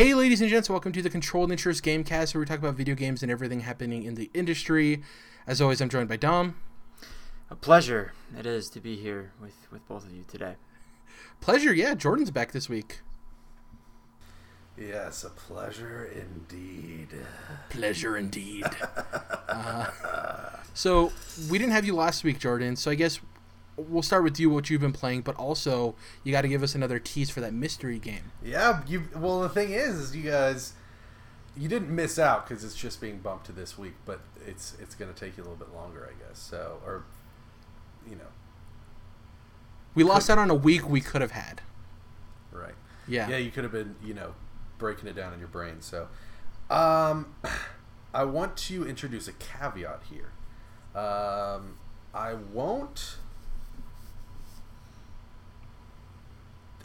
Hey, ladies and gents, welcome to the Controlled Interest Gamecast, where we talk about video games and everything happening in the industry. As always, I'm joined by Dom. A pleasure it is to be here with, with both of you today. Pleasure, yeah. Jordan's back this week. Yes, a pleasure indeed. Pleasure indeed. uh, so we didn't have you last week, Jordan. So I guess we'll start with you, what you've been playing, but also you got to give us another tease for that mystery game. Yeah, you. Well, the thing is, is you guys, you didn't miss out because it's just being bumped to this week, but it's it's going to take you a little bit longer, I guess. So, or, you know, We lost out on a week we could have had. right? Yeah. Yeah, you could have been, you know, breaking it down in your brain. So, um, I want to introduce a caveat here. Um, I won't.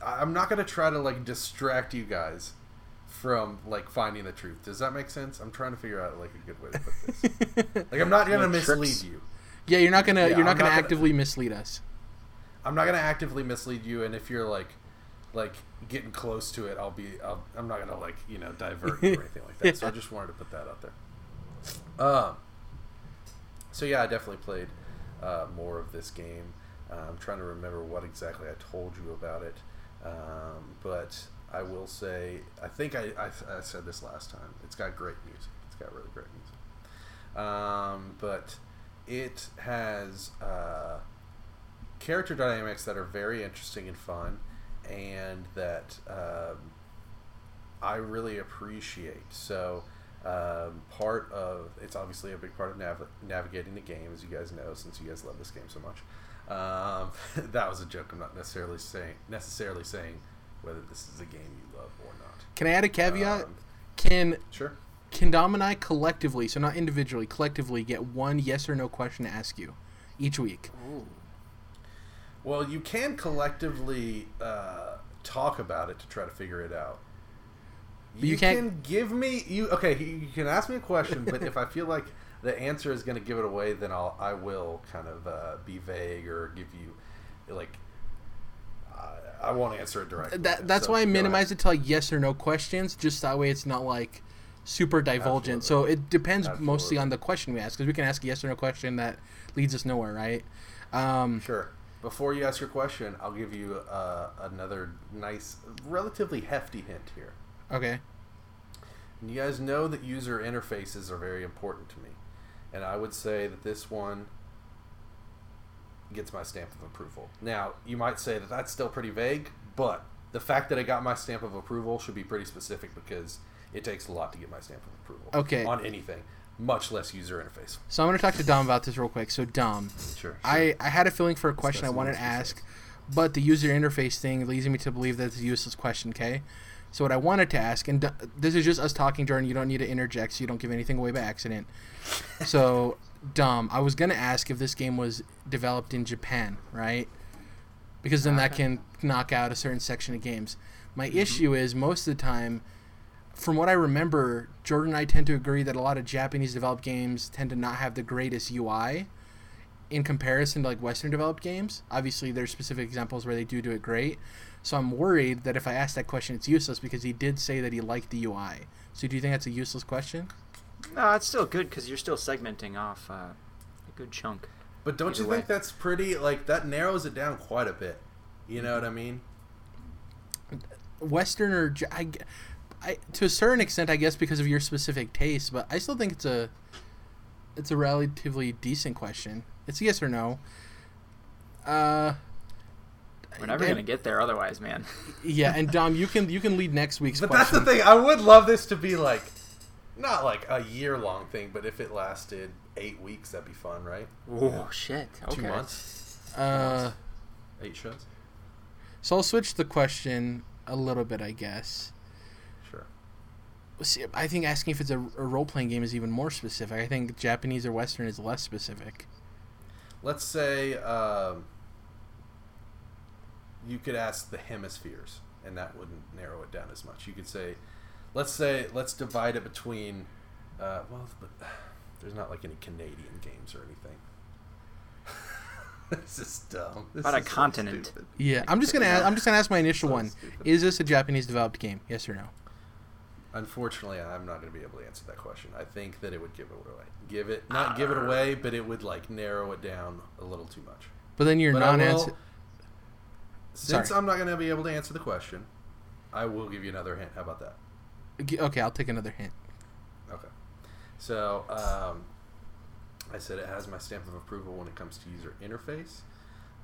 I'm not gonna try to like distract you guys from like finding the truth. Does that make sense? I'm trying to figure out like a good way to put this. like I'm not gonna No mislead you. Yeah, you're not gonna Yeah, you're not I'm gonna gonna- actively mislead us. I'm not gonna actively mislead you, and if you're like, like getting close to it, I'll be. I'll, I'm not gonna like you know divert you or anything like that. So I just wanted to put that out there. Um. So yeah, I definitely played uh, more of this game. Uh, I'm trying to remember what exactly I told you about it, um, but I will say I think I, I, I said this last time. It's got great music. It's got really great music. Um, but it has. Uh, character dynamics that are very interesting and fun, and that um, I really appreciate. So, um, part of it's obviously a big part of nav- navigating the game, as you guys know, since you guys love this game so much. Um, that was a joke. I'm not necessarily saying necessarily saying whether this is a game you love or not. Can I add a caveat? Um, Can Sure. can Dom and I collectively, so not individually, collectively get one yes or no question to ask you each week? Ooh. Well, you can collectively uh, talk about it to try to figure it out. You, you can't- give me you okay. You can ask me a question, but if I feel like the answer is going to give it away, then I'll I will kind of uh, be vague or give you like I, I won't answer it directly. That that's So, why I minimize ahead. it to like yes or no questions, just that way it's not like super divulgent. So it depends mostly on the question we ask, because we can ask a yes or no question that leads us nowhere, right? Um, Sure. Before you ask your question, I'll give you uh, another nice, relatively hefty hint here. okay. And you guys know that user interfaces are very important to me. And I would say that this one gets my stamp of approval. Now, you might say that that's still pretty vague, but the fact that I got my stamp of approval should be pretty specific because it takes a lot to get my stamp of approval Okay. on anything, much less user interface. So I'm gonna talk to Dom about this real quick. So Dom, Sure. I I had a feeling for a question I wanted to ask, but the user interface thing leads me to believe that it's a useless question. Okay. So what I wanted to ask, and D- this is just us talking, Jordan. You don't need to interject, so you don't give anything away by accident. So, Dom. I was gonna ask if this game was developed in Japan, right? Because then that can knock out a certain section of games. My mm-hmm. issue is most of the time, from what I remember, Jordan and I tend to agree that a lot of Japanese developed games tend to not have the greatest UI in comparison to like Western developed games. Obviously, there's specific examples where they do do it great. So I'm worried that if I ask that question, it's useless because he did say that he liked the UI. So do you think that's a useless question? No, it's still good because you're still segmenting off uh, a good chunk. But don't you way. think that's pretty, like, that narrows it down quite a bit? You know what I mean? Western or J- I, g- I- to a certain extent, I guess because of your specific taste, but I still think it's a it's a relatively decent question. It's yes or no. Uh, We're never and- gonna get there otherwise, man. Yeah, and Dom, you can you can lead next week's But that's the thing. I would love this to be like, not like a year long thing, but if it lasted eight weeks, that'd be fun, right? Oh shit. Okay. Two months, Uh, eight shows. so I'll switch the question a little bit, I guess. Sure. See, I think asking if it's a, a role playing game is even more specific. I think Japanese or Western is less specific. Let's say um, you could ask the hemispheres, and that wouldn't narrow it down as much. You could say, let's say, let's divide it between. Uh, well, but there's not like any Canadian games or anything. this is dumb. This About a is so continent. stupid. Yeah, I'm just gonna ask, I'm just gonna ask my initial So one. stupid. Is this a Japanese developed game? Yes or no? Unfortunately, I'm not going to be able to answer that question. I think that it would give it away. Give it not give it away, but it would like narrow it down a little too much. But then you're But I not will- answer. Since Sorry. I'm not going to be able to answer the question, I will give you another hint. How about that? Okay, I'll take another hint. Okay. So um, I said it has my stamp of approval when it comes to user interface.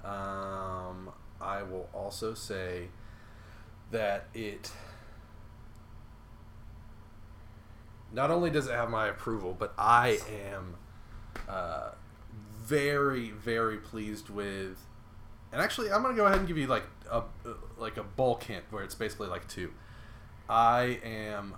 Um, I will also say that it not only does it have my approval, but I am uh, very, very pleased with. And actually, I'm gonna go ahead and give you like a like a bulk hint where it's basically like two. I am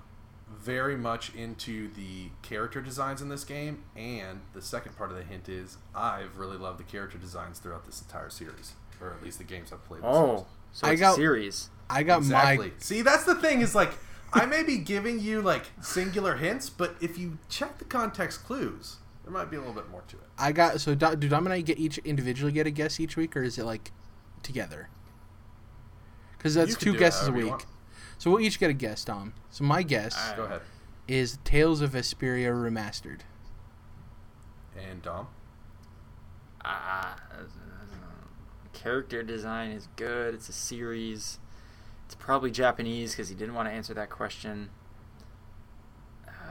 very much into the character designs in this game, and the second part of the hint is I've really loved the character designs throughout this entire series, or at least the games I've played. Oh, so I got- a series. I got exactly. my See, that's the thing is like I may be giving you like singular hints, but if you check the context clues, there might be a little bit more to it. I got so do, do Dom and I get each individually get a guess each week, or is it like together? Because that's two do guesses a week. So we'll each get a guess, Dom. So my guess Alright. Go ahead. is Tales of Vesperia remastered. And Dom. Ah, character design is good. It's a series. It's probably Japanese because he didn't want to answer that question.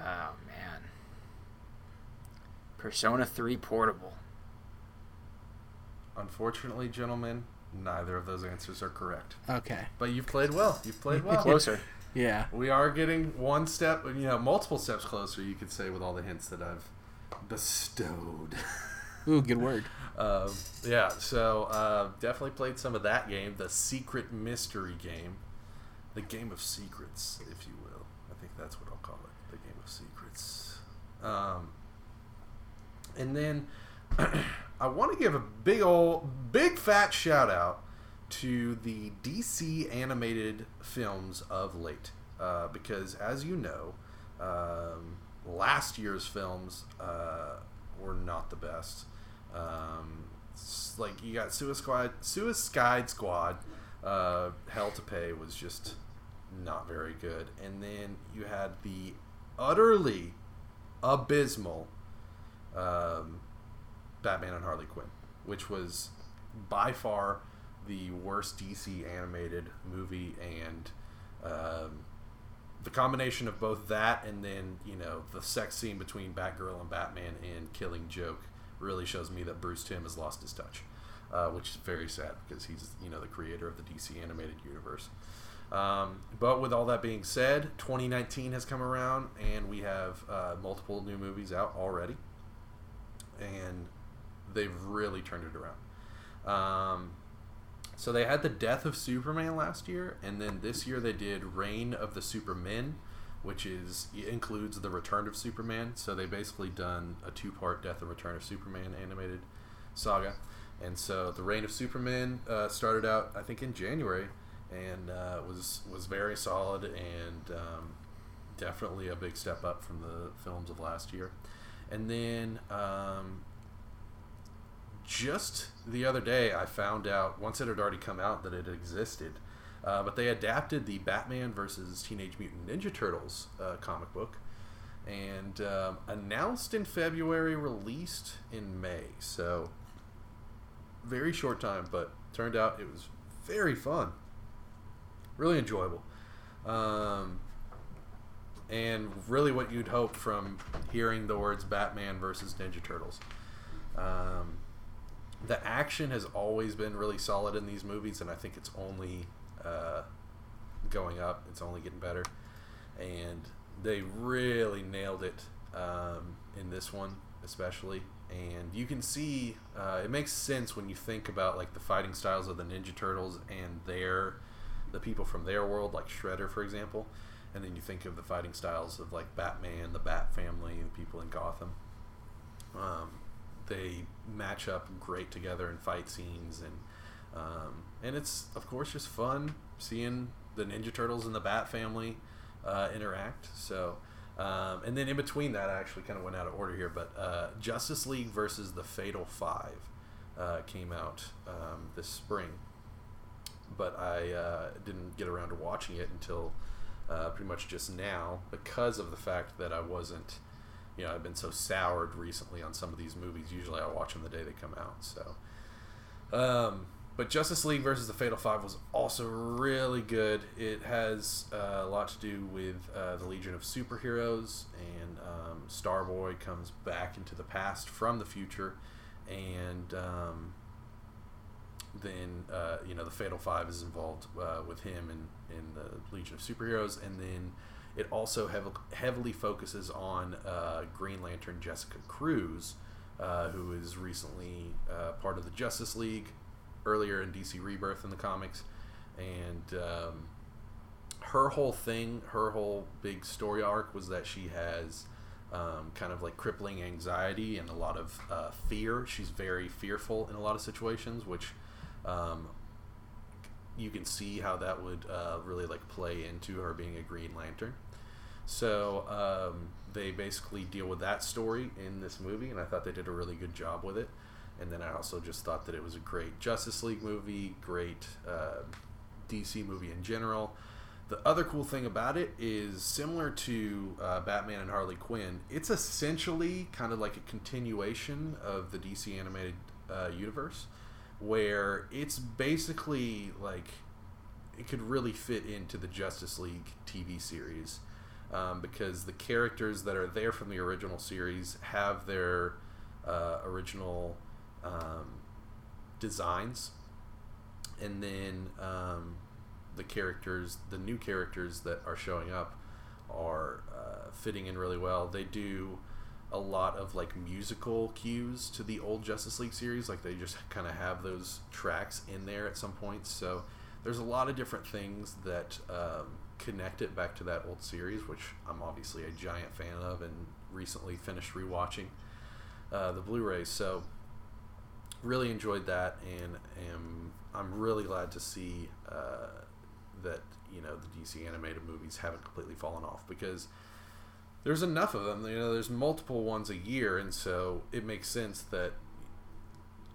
Man. Persona 3 Portable. Unfortunately, gentlemen, neither of those answers are correct. Okay. But you've played well. You've played well. Closer. Yeah. We are getting one step, you know, multiple steps closer. You could say with all the hints that I've bestowed. Ooh, good word. um, yeah, so uh, definitely played some of that game, the secret mystery game, the game of secrets, if you will. I think that's what I'll call it, the game of secrets. Um, and then I want to give a big old, big fat shout out to the DC animated films of late, uh, because as you know, um, last year's films uh, were not the best. Um, like you got Suicide Suicide Squad, uh, Hell to Pay was just not very good, and then you had the utterly abysmal um, Batman and Harley Quinn, which was by far the worst DC animated movie, and um, the combination of both that and then you know the sex scene between Batgirl and Batman and Killing Joke really shows me that Bruce Timm has lost his touch, uh, which is very sad because he's you know the creator of the DC animated universe. Um, but with all that being said, 2019 has come around and we have uh, multiple new movies out already, and they've really turned it around. Um, so they had the death of Superman last year, and then this year they did Reign of the Supermen, which is includes the Return of Superman. So they basically done a two-part Death and Return of Superman animated saga, and so the Reign of Superman uh, started out I think in January, and uh, was was very solid and um, definitely a big step up from the films of last year, and then. Um, just the other day I found out once it had already come out that it existed, uh, but they adapted the Batman versus Teenage Mutant Ninja Turtles uh, comic book, and um, announced in February, released in May. So very short time, but turned out it was very fun, really enjoyable, um, and really what you'd hope from hearing the words Batman versus Ninja Turtles. Um, the action has always been really solid in these movies, and I think it's only uh, going up. It's only getting better, and they really nailed it um, in this one, especially. And you can see uh, it makes sense when you think about like the fighting styles of the Ninja Turtles and their the people from their world, like Shredder, for example. And then you think of the fighting styles of like Batman, the Bat Family, the people in Gotham. Um, they match up great together in fight scenes and um, and it's of course just fun seeing the Ninja Turtles and the Bat family uh, interact. So um, and then in between that, I actually kind of went out of order here, but uh, Justice League versus the Fatal Five uh, came out um, this spring, but I uh, didn't get around to watching it until uh, pretty much just now because of the fact that I wasn't, you know, I've been so soured recently on some of these movies. Usually I watch them the day they come out. So, um, but Justice League versus the Fatal Five was also really good. It has uh, a lot to do with uh, the Legion of Superheroes, and um, Starboy comes back into the past from the future, and um, then uh, you know the Fatal Five is involved uh, with him in in the Legion of Superheroes, and then it also hev- heavily focuses on uh, Green Lantern Jessica Cruz, uh, who is recently part of the Justice League earlier in DC Rebirth in the comics, and um, her whole thing, her whole big story arc was that she has um, kind of like crippling anxiety and a lot of uh, fear. She's very fearful in a lot of situations, which um, you can see how that would uh, really like play into her being a Green Lantern. So um, they basically deal with that story in this movie, and I thought they did a really good job with it and then I also just thought that it was a great Justice League movie, great uh, DC movie in general. The other cool thing about it is similar to uh, Batman and Harley Quinn. It's essentially kind of like a continuation of the DC animated uh, universe, where it's basically like it could really fit into the Justice League TV series um, because the characters that are there from the original series have their uh, original um, designs, and then um, the characters, the new characters that are showing up, are uh, fitting in really well. They do a lot of like musical cues to the old Justice League series. Like they just kind of have those tracks in there at some points. So there's a lot of different things that um, connect it back to that old series, which I'm obviously a giant fan of and recently finished rewatching uh, the Blu-rays. So really enjoyed that, and am I'm really glad to see uh, that you know the DC animated movies haven't completely fallen off because there's enough of them. You know, there's multiple ones a year, and so it makes sense that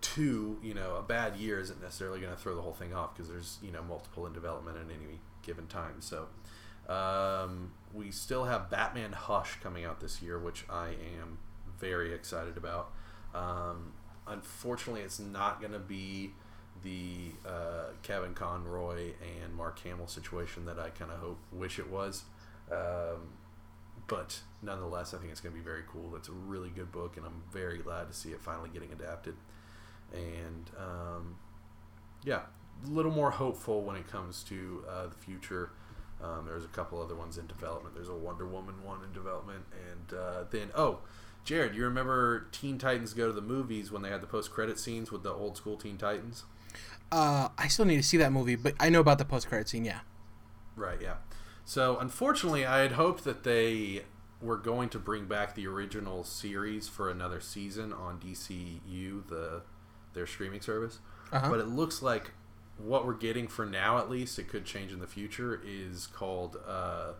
two, you know, a bad year isn't necessarily going to throw the whole thing off because there's you know multiple in development at any given time. So um, we still have Batman Hush coming out this year, which I am very excited about. Um, unfortunately, it's not going to be the uh, Kevin Conroy and Mark Hamill situation that I kind of hope wish it was. Um, but nonetheless, I think it's going to be very cool. It's a really good book, and I'm very glad to see it finally getting adapted. And um, yeah, a little more hopeful when it comes to uh, the future. Um, there's a couple other ones in development. There's a Wonder Woman one in development, and uh, then oh, Jared, you remember Teen Titans Go to the movies when they had the post credit scenes with the old school Teen Titans? Uh, I still need to see that movie, but I know about the post credit scene. Yeah. Right. Yeah. So unfortunately, I had hoped that they were going to bring back the original series for another season on DCU, the their streaming service. Uh-huh. But it looks like what we're getting for now, at least, it could change in the future, is called uh,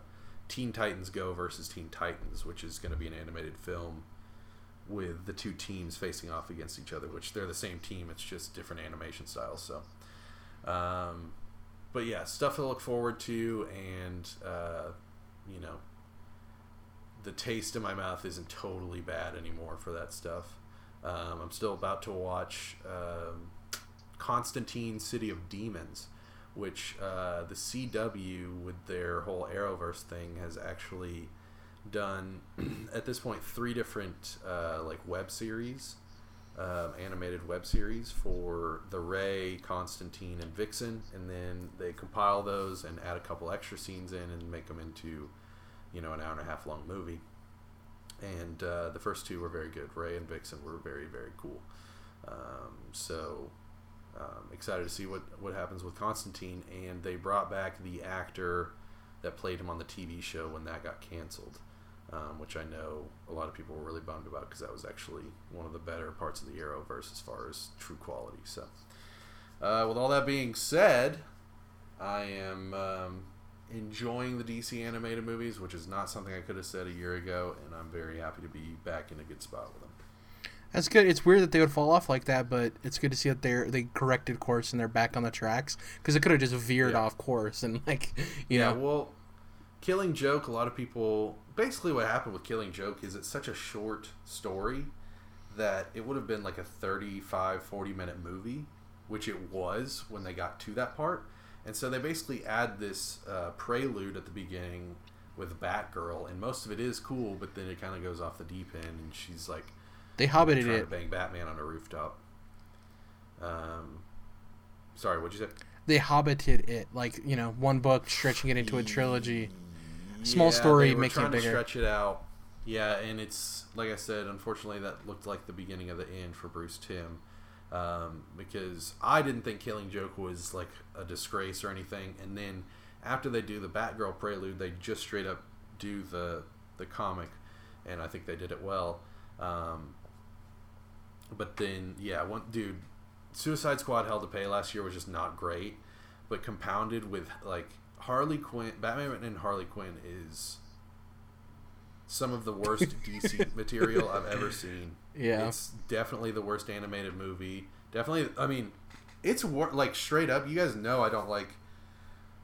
Teen Titans Go versus Teen Titans, which is going to be an animated film with the two teams facing off against each other, which they're the same team. It's just different animation styles. So, um, but yeah, stuff to look forward to, and uh, you know, the taste in my mouth isn't totally bad anymore for that stuff. Um, I'm still about to watch um, Constantine: City of Demons, which uh, the CW with their whole Arrowverse thing has actually done at this point three different uh, like web series, um, animated web series for the Ray, Constantine, and Vixen, and then they compile those and add a couple extra scenes in and make them into, you know, an hour and a half long movie. And uh, the first two were very good. Ray and Vixen were very very cool. Um, so um, excited to see what what happens with Constantine, and they brought back the actor that played him on the TV show when that got canceled um, which I know a lot of people were really bummed about because that was actually one of the better parts of the Arrowverse as far as true quality. So, uh, with all that being said, I am um, enjoying the DC animated movies, which is not something I could have said a year ago, and I'm very happy to be back in a good spot with them. That's good. It's weird that they would fall off like that, but it's good to see that they're they corrected course and they're back on the tracks because it could have just veered yeah. off course and like you yeah, know. Well, Killing Joke, a lot of people basically what happened with Killing Joke is it's such a short story that it would have been like a 35 40 minute movie, which it was when they got to that part. And so they basically add this uh, prelude at the beginning with Batgirl, and most of it is cool, but then it kind of goes off the deep end, and she's like They hobbited trying it. to bang Batman on a rooftop. Um, sorry, what'd you say? They hobbited it, like you know, one book stretching it into a trilogy. Small story making it bigger. stretch it out. Yeah, and it's like I said. Unfortunately, that looked like the beginning of the end for Bruce Timm, um, because I didn't think Killing Joke was like a disgrace or anything. And then after they do the Batgirl prelude, they just straight up do the the comic, and I think they did it well. Um, but then, yeah, one dude, Suicide Squad Hell to Pay last year was just not great, but compounded with like Harley Quinn, Batman and Harley Quinn is some of the worst DC material I've ever seen. Yeah. it's definitely the worst animated movie. Definitely, I mean, it's wor- like straight up. You guys know I don't like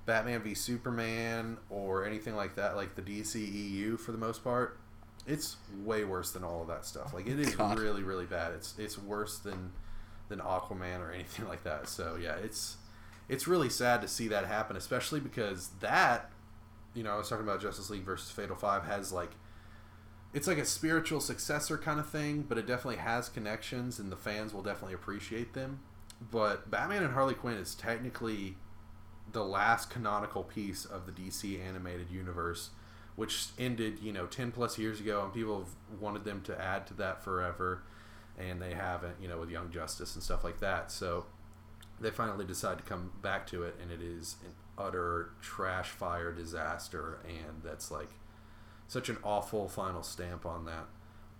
Batman v Superman or anything like that, like the DCEU for the most part. It's way worse than all of that stuff. Like it is God. really, really bad. It's it's worse than than Aquaman or anything like that. So yeah, it's it's really sad to see that happen, especially because that, you know, I was talking about Justice League versus Fatal Five has like it's like a spiritual successor kind of thing, but it definitely has connections, and the fans will definitely appreciate them. But Batman and Harley Quinn is technically the last canonical piece of the DC animated universe, which ended, you know, 10 plus years ago, and people have wanted them to add to that forever, and they haven't, you know, with Young Justice and stuff like that. So they finally decide to come back to it, and it is an utter trash fire disaster, and that's like such an awful final stamp on that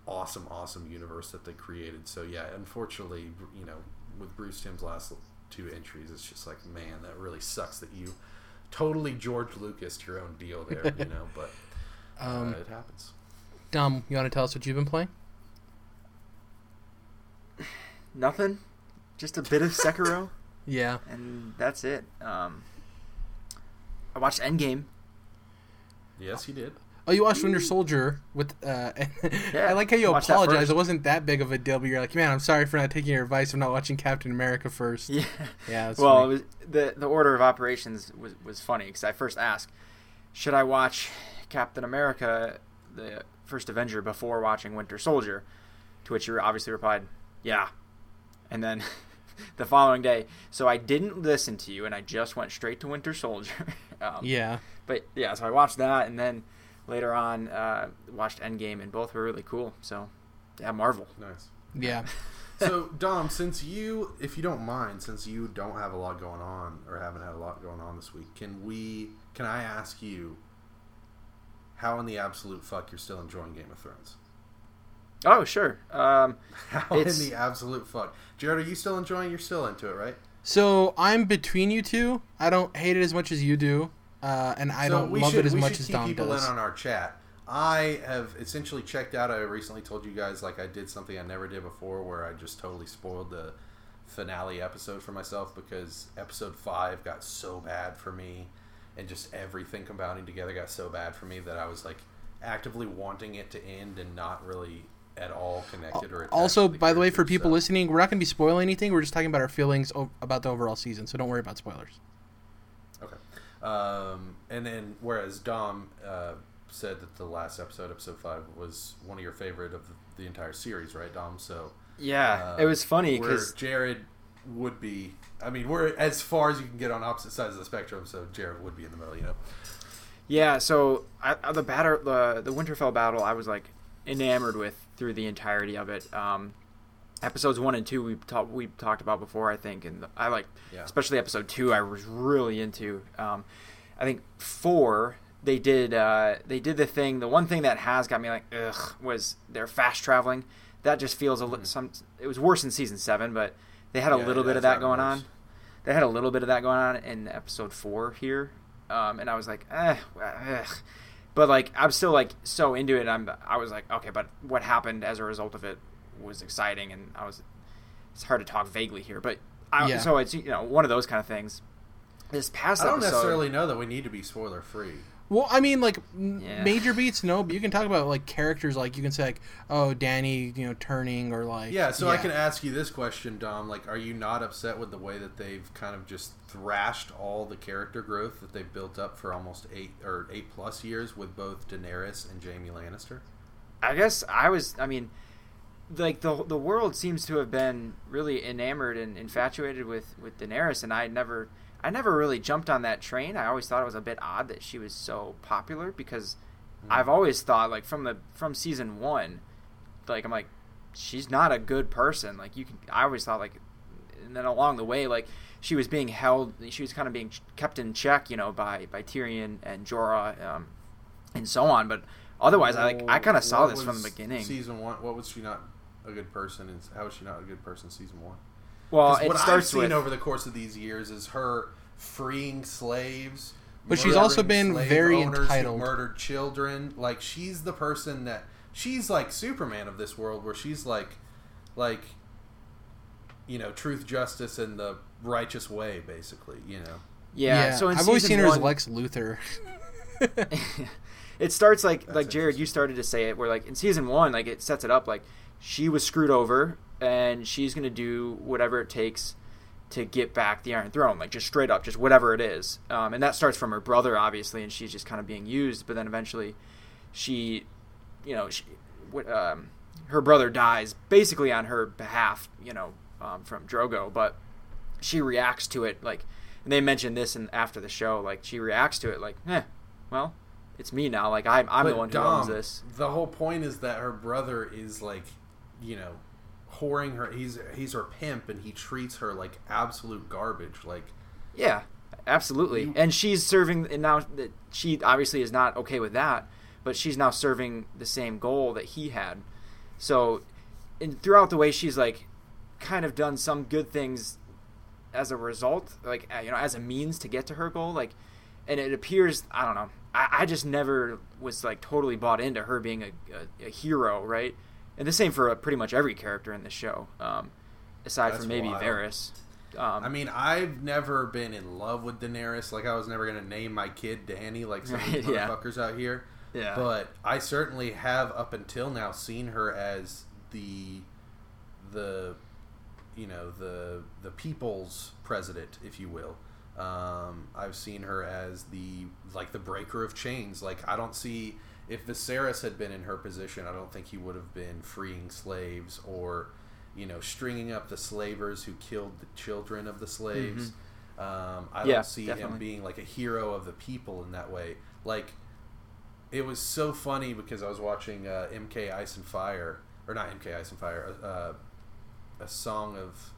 awesome, awesome universe that they created. So yeah, unfortunately, you know, with Bruce Timm's last two entries, it's just like, man, that really sucks that you totally George Lucas your own deal there, you know. But uh, Um, it happens. Dom, you want to tell us what you've been playing? Nothing. Just a bit of Sekiro, Yeah. and that's it. Um, I watched Endgame. Yes, he did. Oh, you watched Winter Soldier with. Uh, Yeah, I like how you watched apologize. It wasn't that big of a deal, but you're like, man, I'm sorry for not taking your advice of not watching Captain America first. Yeah. Yeah, that's well, it was, the the order of operations was was funny because I first asked, should I watch Captain America, the first Avenger, before watching Winter Soldier? To which you obviously replied, yeah. And then the following day, so I didn't listen to you, and I just went straight to Winter Soldier. um, Yeah. But yeah, so I watched that, and then later on uh, watched Endgame, and both were really cool. So yeah, Marvel. Nice. Yeah. So Dom, since you, if you don't mind, since you don't have a lot going on or haven't had a lot going on this week, can we? Can I ask you how in the absolute fuck you're still enjoying Game of Thrones? Oh sure. Um, How It's- in the absolute fuck, Jared? Are you still enjoying? You're still into it, right? So I'm between you two. I don't hate it as much as you do, uh, and I so don't love should, it as we much should as keep Dom people does. in on our chat. I have essentially checked out. I recently told you guys like I did something I never did before, where I just totally spoiled the finale episode for myself because episode five got so bad for me, and just everything compounding together got so bad for me that I was like actively wanting it to end and not really at all connected or attached Also, by the way, for people so- listening, we're not going to be spoiling anything. We're just talking about our feelings o- about the overall season, so don't worry about spoilers. Okay. Um, and then, whereas Dom uh, said that the last episode, episode five, was one of your favorite of the, the entire series, right, Dom? So yeah, uh, it was funny because Jared would be. I mean, we're as far as you can get on opposite sides of the spectrum. So Jared would be in the middle, you know. Yeah, so I, I- the battle the the Winterfell battle, I was like enamored with through the entirety of it. Um, episodes one and two we talked we talked about before, I think, and I like Yeah. especially episode two. I was really into. Um, I think four they did uh, they did the thing. The one thing that has got me like ugh was their fast traveling. That just feels a little some. It was worse in season seven, but they had a Yeah, little bit of that going worse. on. They had a little bit of that going on in episode four here, um, and I was like, eh, ugh. But like I'm still like so into it. I'm I was like, okay, but what happened as a result of it was exciting, and I was. It's hard to talk vaguely here, but I, Yeah. so it's you know one of those kind of things. This past I don't episode, necessarily know that we need to be spoiler free. Well, I mean, like Yeah. major beats, no, but you can talk about like characters, like you can say like, oh, Danny, you know, turning or like. Yeah, so I can ask you this question, Dom. Like, are you not upset with the way that they've kind of just thrashed all the character growth that they've built up for almost eight or eight plus years with both Daenerys and Jaime Lannister? I guess I was. I mean, like the the world seems to have been really enamored and infatuated with with Daenerys, and I never, I never really jumped on that train. I always thought it was a bit odd that she was so popular because I've always thought like from the from season one, like I'm like, she's not a good person. Like you can, I always thought like, and then along the way, like she was being held, she was kind of being ch- kept in check, you know, by by Tyrion and Jorah, um, and so on. But otherwise, I like I kind of saw this from the beginning. Season one, what was she not a good person? And how was she not a good person? Season one. Well, 'Cause it what I've seen with over the course of these years is her freeing slaves. But she's also been very owners who entitled. Murdered children. Like she's the person that she's like Superman of this world, where she's like, like, you know, truth, justice, and the righteous way, basically. You know. yeah. So in I've always seen her as one- Lex Luthor. it starts like That's like Jared, you started to say it, where like in season one, like it sets it up like she was screwed over and she's gonna do whatever it takes to get back the Iron Throne, like just straight up, just whatever it is. Um, and that starts from her brother, obviously, and she's just kind of being used. But then eventually, she, you know, she, um, her brother dies basically on her behalf, you know, um, from Drogo, but she reacts to it like, and they mentioned this in after the show, like she reacts to it like, eh, well, it's me now. Like I'm, I'm the one who Dom, owns this. The whole point is that her brother is like, you know, whoring her. He's he's her pimp, and he treats her like absolute garbage. Like, Yeah, absolutely. And she's serving, and now that she obviously is not okay with that, but she's now serving the same goal that he had. So, and throughout the way, she's like, kind of done some good things as a result, like uh, you know, as a means to get to her goal. Like, and it appears, I don't know, I, I just never was like totally bought into her being a, a, a hero, right? And the same for uh, pretty much every character in the show, um, aside That's from maybe wild. Varys. Um, I mean, I've never been in love with Daenerys. Like, I was never gonna name my kid Danny, like some Right, yeah. motherfuckers out here. yeah. But I certainly have up until now seen her as the the you know the the people's president, if you will. Um, I've seen her as the like the breaker of chains. Like I don't see if Viserys had been in her position, I don't think he would have been freeing slaves or you know stringing up the slavers who killed the children of the slaves. Um, I Yeah, don't see him being like a hero of the people in that way. Like it was so funny because I was watching uh, MK Ice and Fire, or not MK Ice and Fire, uh, a song of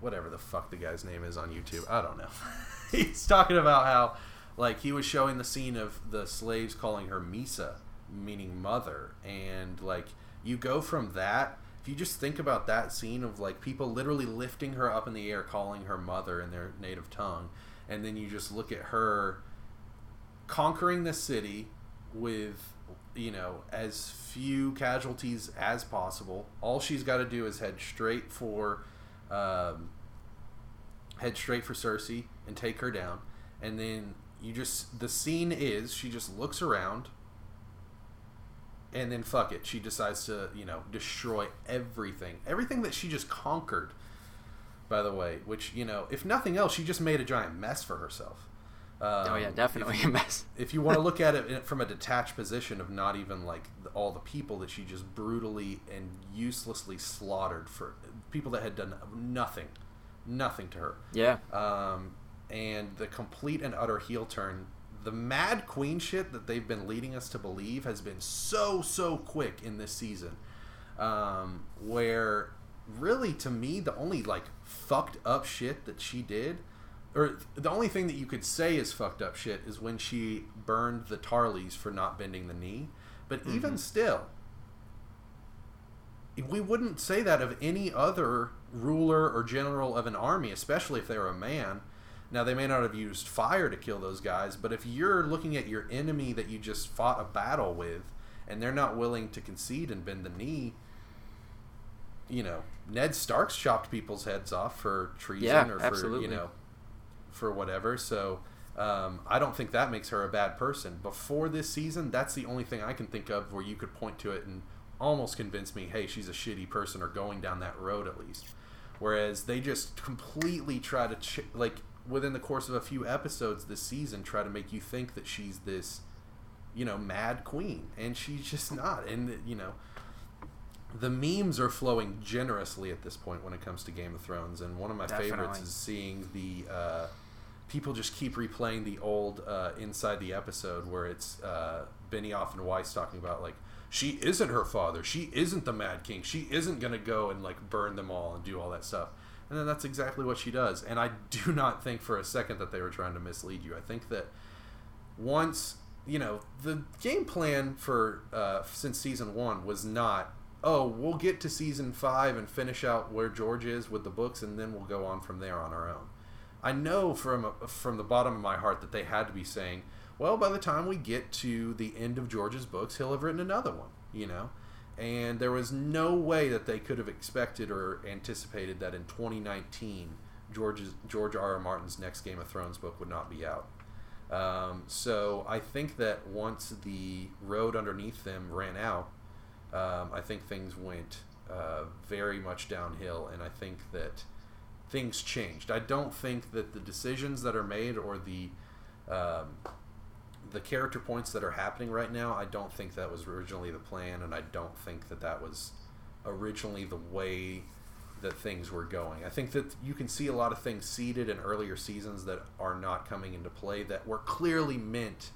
whatever the fuck the guy's name is on YouTube. I don't know. He's talking about how, like, he was showing the scene of the slaves calling her Mhysa, meaning mother, and like you go from that. If you just think about that scene of like people literally lifting her up in the air, calling her mother in their native tongue, and then you just look at her conquering the city with you know as few casualties as possible all she's got to do is head straight for um, head straight for cersei and take her down and then you just the scene is she just looks around and then fuck it she decides to you know destroy everything. Everything that she just conquered by the way which you know if nothing else she just made a giant mess for herself. Oh Um, yeah, definitely you- a mess. if you want to look at it from a detached position of not even like all the people that she just brutally and uselessly slaughtered for people that had done nothing, nothing to her, Yeah, um, and the complete and utter heel turn. The mad queen shit that they've been leading us to believe has been so so quick in this season, um, where really to me the only like fucked up shit that she did or the only thing that you could say is fucked up shit is when she burned the Tarlys for not bending the knee. But even still, we wouldn't say that of any other ruler or general of an army, especially if they were a man. Now they may not have used fire to kill those guys, but if you're looking at your enemy that you just fought a battle with, and they're not willing to concede and bend the knee, you know, Ned Stark's chopped people's heads off for treason Yeah, or for absolutely. you know for whatever. So Um, I don't think that makes her a bad person. Before this season, that's the only thing I can think of where you could point to it and almost convince me, hey, she's a shitty person or going down that road at least. Whereas they just completely try to, ch- like, within the course of a few episodes this season, try to make you think that she's this, you know, mad queen. And she's just not. And, you know, the memes are flowing generously at this point when it comes to Game of Thrones. And one of my Definitely. favorites is seeing the. Uh, people just keep replaying the old uh, inside the episode where it's uh, Benioff and Weiss talking about like she isn't her father, she isn't the Mad King, she isn't gonna go and like burn them all and do all that stuff. And then that's exactly what she does. And I do not think for a second that they were trying to mislead you. I think that once you know the game plan for uh, since season one was not oh we'll get to season five and finish out where George is with the books and then we'll go on from there on our own. I know from from the bottom of my heart that they had to be saying, well, by the time we get to the end of George's books, he'll have written another one, you know. And there was no way that they could have expected or anticipated that in 2019, George's George R. R. Martin's next Game of Thrones book would not be out. Um, so I think that once the road underneath them ran out, um, I think things went uh, very much downhill, and I think that things changed. I don't think that the decisions that are made or the um, the character points that are happening right now, I don't think that was originally the plan, and I don't think that that was originally the way that things were going. I think that you can see a lot of things seeded in earlier seasons that are not coming into play that were clearly meant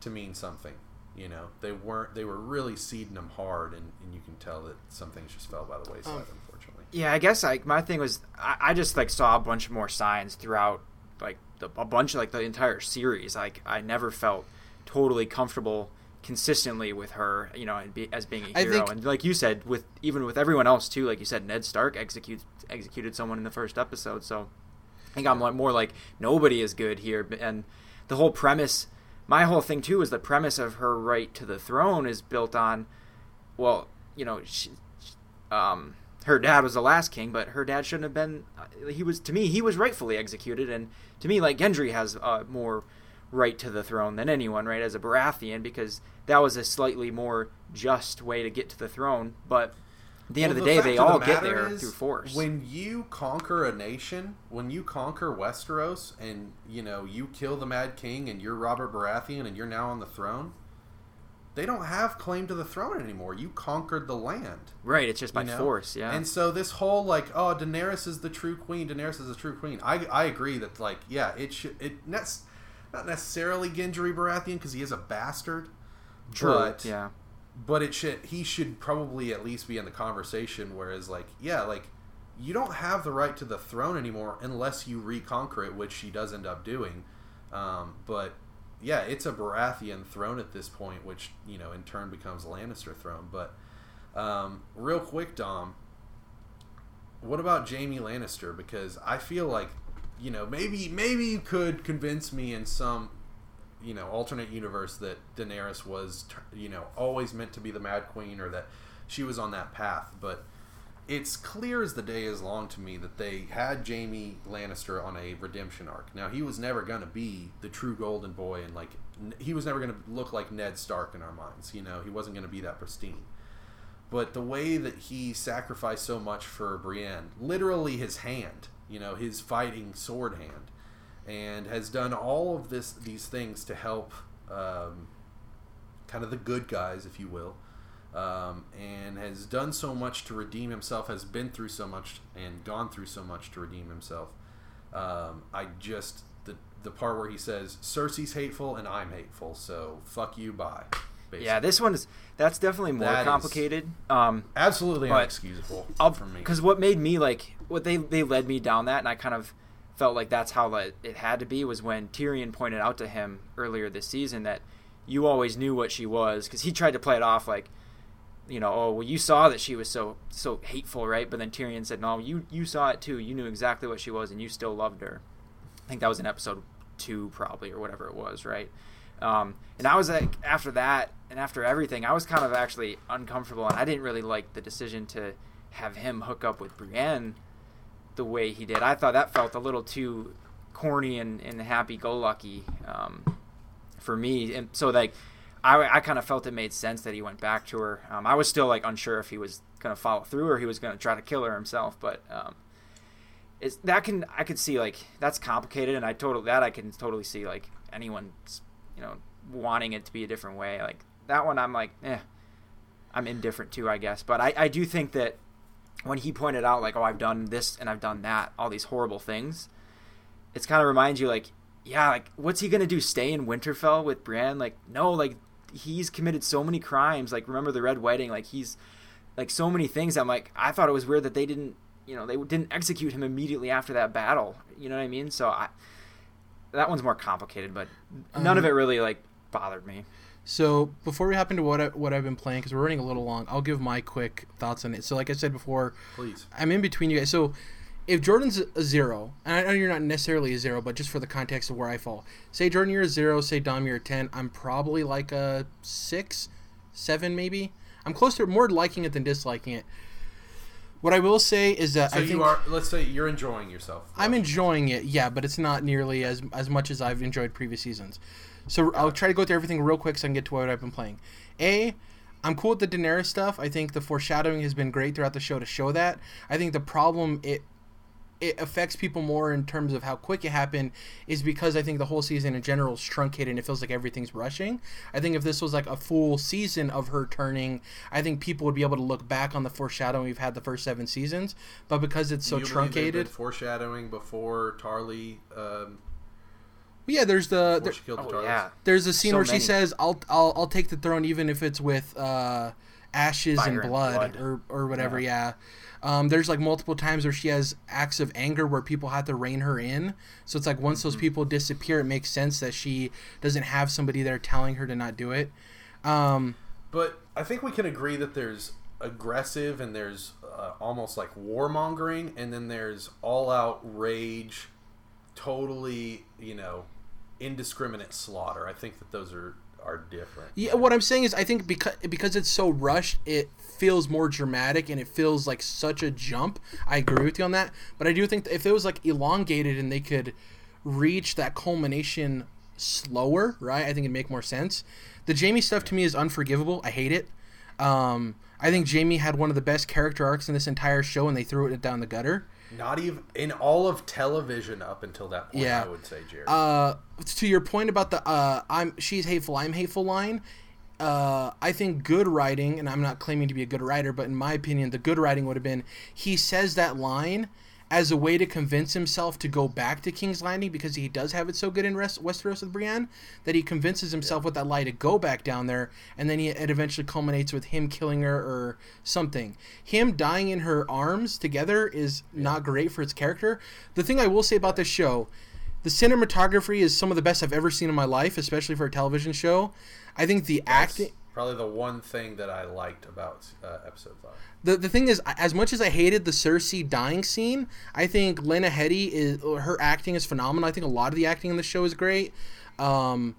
to mean something. You know, they weren't. They were really seeding them hard, and, and you can tell that some things just fell by the wayside, Um, unfortunately. Yeah, I guess like my thing was I, I just like saw a bunch more signs throughout like the, a bunch of like the entire series. Like I never felt totally comfortable consistently with her, you know, and be, as being a hero. think- and like you said, with even with everyone else too, like you said, Ned Stark executes executed someone in the first episode. So I think I'm more like nobody is good here, and the whole premise. My whole thing too is the premise of her right to the throne is built on, well, you know, she, um, her dad was the last king, but her dad shouldn't have been. He was to me, he was rightfully executed, and to me, like Gendry has uh, more right to the throne than anyone, right? As a Baratheon, because that was a slightly more just way to get to the throne. But at the end Well, of the day, they of the all get there is, through force. When you conquer a nation, when you conquer Westeros, and you know you kill the Mad King, and you're Robert Baratheon, and you're now on the throne, they don't have claim to the throne anymore. You conquered the land, right? It's just by know? force, yeah. And so this whole like, oh, Daenerys is the true queen. Daenerys is the true queen. I I agree that like, yeah, it should it that's not necessarily Gendry Baratheon because he is a bastard. True. But, yeah. but it should he should probably at least be in the conversation whereas like yeah like you don't have the right to the throne anymore unless you reconquer it which she does end up doing um, but yeah it's a baratheon throne at this point which you know in turn becomes lannister throne but um, real quick dom what about jaime lannister? Because i feel like you know maybe maybe you could convince me in some you know alternate universe that Daenerys was you know always meant to be the Mad Queen or that she was on that path, but it's clear as the day is long to me that they had Jaime Lannister on a redemption arc. Now he was never going to be the true golden boy and like he was never going to look like Ned Stark in our minds, you know, he wasn't going to be that pristine. But the way that he sacrificed so much for Brienne, literally his hand, you know, his fighting sword hand, and has done all of this these things to help um, kind of the good guys, if you will, um, and has done so much to redeem himself, has been through so much and gone through so much to redeem himself. Um, I just the the part where he says Cersei's hateful and I'm hateful, so fuck you, bye. basically. Yeah, this one is that's definitely more That complicated. Um, absolutely inexcusable I'll, for me. Because what made me like what they they led me down that, and I kind of felt like that's how like, it had to be was when Tyrion pointed out to him earlier this season that you always knew what she was because he tried to play it off like you know oh well you saw that she was so so hateful right but then Tyrion said no you you saw it too you knew exactly what she was and you still loved her I think that was in episode two probably or whatever it was right um, and I was like after that and after everything I was kind of actually uncomfortable and I didn't really like the decision to have him hook up with Brienne the way he did. I thought that felt a little too corny and, and happy go lucky um, for me. And so like I, I kind of felt it made sense that he went back to her. Um, I was still like unsure if he was gonna follow through or he was gonna try to kill her himself, but um, it's that can I could see like that's complicated, and I totally that I can totally see like anyone's you know wanting it to be a different way. Like that one, I'm like, eh, I'm indifferent to, I guess. But I, I do think that when he pointed out like, oh, I've done this and I've done that, all these horrible things, it's kind of reminds you like, yeah, like what's he gonna do? Stay in Winterfell with Brienne? Like, no, like he's committed so many crimes. Like, remember the Red Wedding? Like he's like so many things. I'm like, I thought it was weird that they didn't, you know, they didn't execute him immediately after that battle. You know what I mean? So I, that one's more complicated, but none um, of it really like bothered me. So before we hop into what I, what I've been playing, because we're running a little long, I'll give my quick thoughts on it. So like I said before, please, I'm in between you guys. So if Jordan's a zero, and I know you're not necessarily a zero, but just for the context of where I fall, say Jordan you're a zero, say Dom you're a ten, I'm probably like a six, seven maybe. I'm closer, more liking it than disliking it. What I will say is that so I you are. Let's say you're enjoying yourself. I'm enjoying it, yeah, but it's not nearly as as much as I've enjoyed previous seasons. So I'll try to go through everything real quick so I can get to what I've been playing. A, I'm cool with the Daenerys stuff. I think the foreshadowing has been great throughout the show to show that. I think the problem it it affects people more in terms of how quick it happened is because I think the whole season in general is truncated and it feels like everything's rushing. I think if this was like a full season of her turning, I think people would be able to look back on the foreshadowing we've had the first seven seasons. But because it's so you truncated, foreshadowing before Tarly. Um, yeah, there's the, there, the oh, yeah. there's a scene so where many. she says, "I'll I'll I'll take the throne even if it's with uh, ashes Fire and blood, and blood, or or whatever." Yeah. yeah. Um, there's like multiple times where she has acts of anger where people have to rein her in. So it's like once mm-hmm. those people disappear, it makes sense that she doesn't have somebody there telling her to not do it. Um, but I think we can agree that there's aggressive and there's uh, almost like warmongering, and then there's all out rage, totally, you know, indiscriminate slaughter. I think that those are are different. Yeah, what I'm saying is I think because because it's so rushed, it feels more dramatic and it feels like such a jump. I agree with you on that, but I do think if it was like elongated and they could reach that culmination slower, right? I think it'd make more sense. The Jaime stuff to me is unforgivable. I hate it. Um, I think Jaime had one of the best character arcs in this entire show, and they threw it down the gutter. Not even in all of television up until that point. Yeah. I would say, Jerry. Uh, to your point about the uh, I'm she's hateful, I'm hateful line. Uh, I think good writing, and I'm not claiming to be a good writer, but in my opinion, the good writing would have been he says that line as a way to convince himself to go back to King's Landing because he does have it so good in West- Westeros with Brienne that he convinces himself yeah. with that lie to go back down there, and then he, it eventually culminates with him killing her or something. Him dying in her arms together is yeah. not great for its character. The thing I will say about this show, the cinematography is some of the best I've ever seen in my life, especially for a television show. I think the acting probably the one thing that I liked about uh, episode five. The the thing is, as much as I hated the Cersei dying scene, I think Lena Headey is her acting is phenomenal. I think a lot of the acting in the show is great. Um,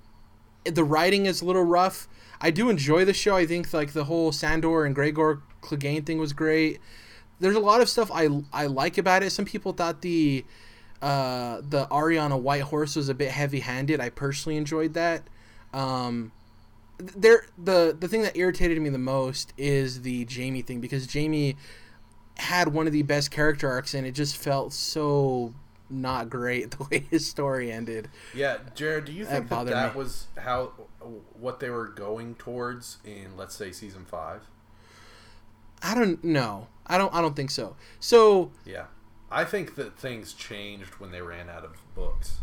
the writing is a little rough. I do enjoy the show. I think like the whole Sandor and Gregor Clegane thing was great. There's a lot of stuff I I like about it. Some people thought the uh, the Arya on a white horse was a bit heavy handed. I personally enjoyed that. Um, there the the thing that irritated me the most is the Jaime thing because Jaime had one of the best character arcs and it just felt so not great the way his story ended. Yeah, Jared, do you think that that, that was how what they were going towards in let's say season 5? I don't know. I don't I don't think so. So Yeah. I think that things changed when they ran out of books.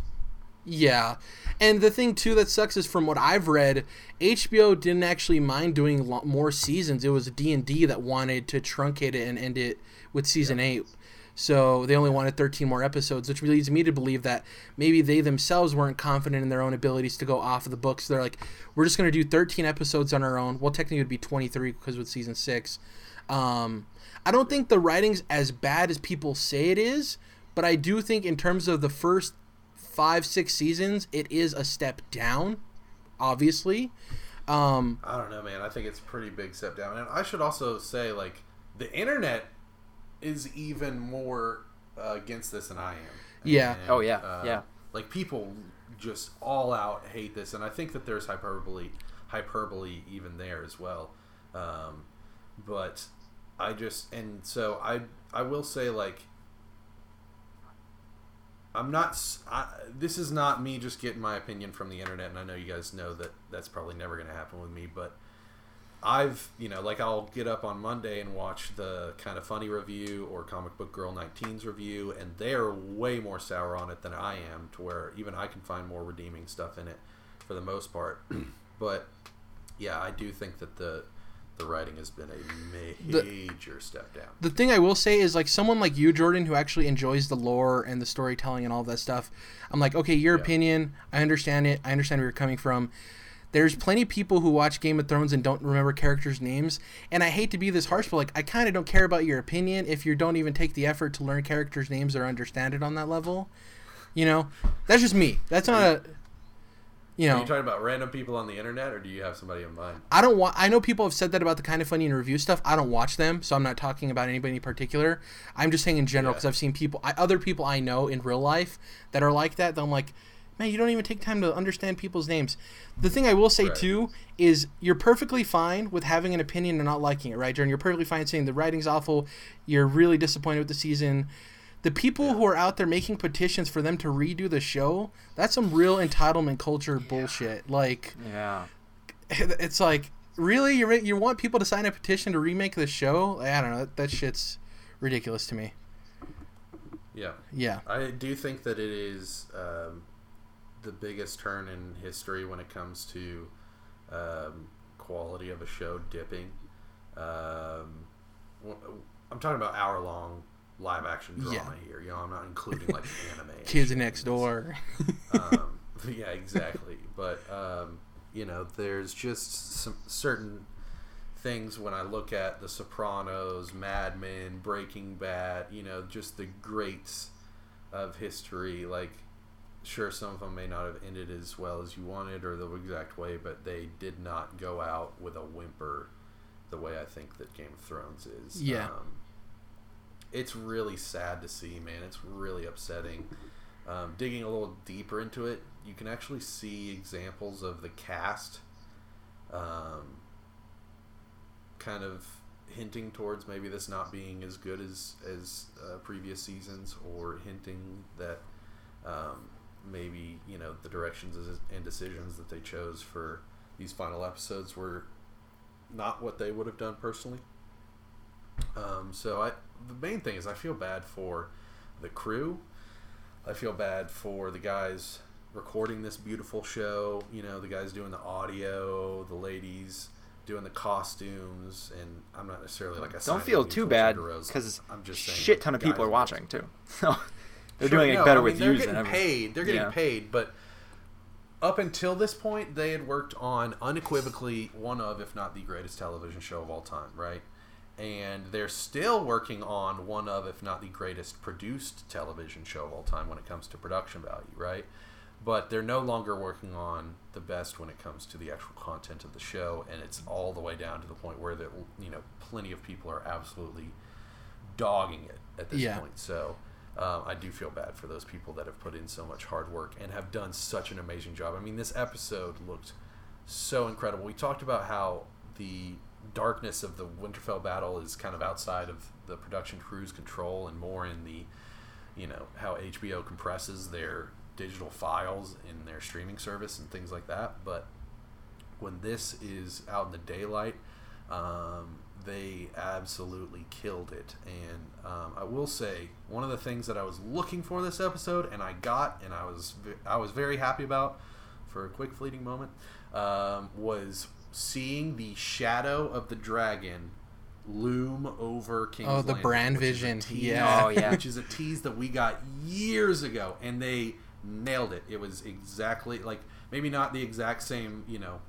Yeah. And the thing too that sucks is from what I've read, HBO didn't actually mind doing more seasons. It was D&D that wanted to truncate it and end it with season 8. So they only wanted 13 more episodes, which leads me to believe that maybe they themselves weren't confident in their own abilities to go off of the books. They're like, we're just going to do 13 episodes on our own. Well, technically it would be 23 because with season 6. Um, I don't think the writing's as bad as people say it is, but I do think in terms of the first five, six seasons, it is a step down, obviously. Um, I don't know, man. I think it's a pretty big step down. And I should also say, like, the internet is even more uh, against this than I am. Yeah. And, oh, yeah. Uh, yeah. Like people just all out hate this, and I think that there's hyperbole, hyperbole even there as well. Um, but I just and so I I will say like I'm not. I, this is not me just getting my opinion from the internet, and I know you guys know that that's probably never going to happen with me. But I've, you know, like I'll get up on Monday and watch the kind of funny review or Comic Book Girl 19's review, and they're way more sour on it than I am, to where even I can find more redeeming stuff in it for the most part. but yeah, I do think that the the writing has been a The- major step down. the thing I will say is like someone like you, Jordan, who actually enjoys the lore and the storytelling and all that stuff. I'm like, okay, your Yeah. opinion, I understand it. I understand where you're coming from. There's plenty of people who watch Game of Thrones and don't remember characters' names, and I hate to be this harsh, but like, I kind of don't care about your opinion if you don't even take the effort to learn characters' names or understand it on that level. You know, that's just me. That's not a, you Are you talking about random people on the internet, or do you have somebody in mind? I don't want. I know people have said that about the kind of funny and review stuff. I don't watch them, so I'm not talking about anybody in particular. I'm just saying in general Yeah. because I've seen people, I, other people I know in real life that are like that. That I'm like, man, you don't even take time to understand people's names. The thing I will say Right. too is you're perfectly fine with having an opinion and not liking it, right, Jordan? You're perfectly fine saying the writing's awful. You're really disappointed with the season. The people who are out there making petitions for them to redo the show, that's some real entitlement culture bullshit. Like, Yeah. it's like really you you want people to sign a petition to remake the show i don't know that, that shit's ridiculous to me Yeah. yeah I do think that it is um, the biggest turn in history when it comes to um, quality of a show dipping. Um, I'm talking about hour long live action drama Yeah. here. You know, I'm not including like anime. kids next door um, yeah, exactly. But um, you know, there's just some certain things when I look at The Sopranos, Mad Men, Breaking Bad. You know, just the greats of history. Like, sure, some of them may not have ended as well as you wanted or the exact way, but they did not go out with a whimper the way I think that Game of Thrones is. Yeah. Um, it's really sad to see, man. It's really upsetting. Um, digging a little deeper into it, you can actually see examples of the cast um, kind of hinting towards maybe this not being as good as as uh, previous seasons, or hinting that um, maybe you know the directions and decisions that they chose for these final episodes were not what they would have done personally. Um, so I, the main thing is I feel bad for the crew. I feel bad for the guys recording this beautiful show. You know, the guys doing the audio, the ladies doing the costumes, and I'm not necessarily like a Don't feel too bad because I'm just saying shit ton of people are watching too. So they're Sure, doing no, it better I mean, with views getting than ever. paid. They're getting Yeah. paid, but up until this point, they had worked on unequivocally one of, if not the greatest television show of all time, right? And they're still working on one of, if not the greatest produced television show of all time when it comes to production value, right? But they're no longer working on the best when it comes to the actual content of the show, and it's all the way down to the point where that you know plenty of people are absolutely dogging it at this Yeah. point. So um, I do feel bad for those people that have put in so much hard work and have done such an amazing job. I mean, this episode looked so incredible. We talked about how the darkness of the Winterfell battle is kind of outside of the production crew's control and more in the, you know, how HBO compresses their digital files in their streaming service and things like that. But when this is out in the daylight, um, they absolutely killed it. And um, I will say one of the things that I was looking for this episode, and I got, and I was I was very happy about for a quick fleeting moment, um, was seeing the shadow of the dragon loom over King's Oh, the Landing, brand which is a vision. tease- Yeah. Oh, yeah. which is a tease that we got years ago, and they nailed it. It was exactly like maybe not the exact same, you know,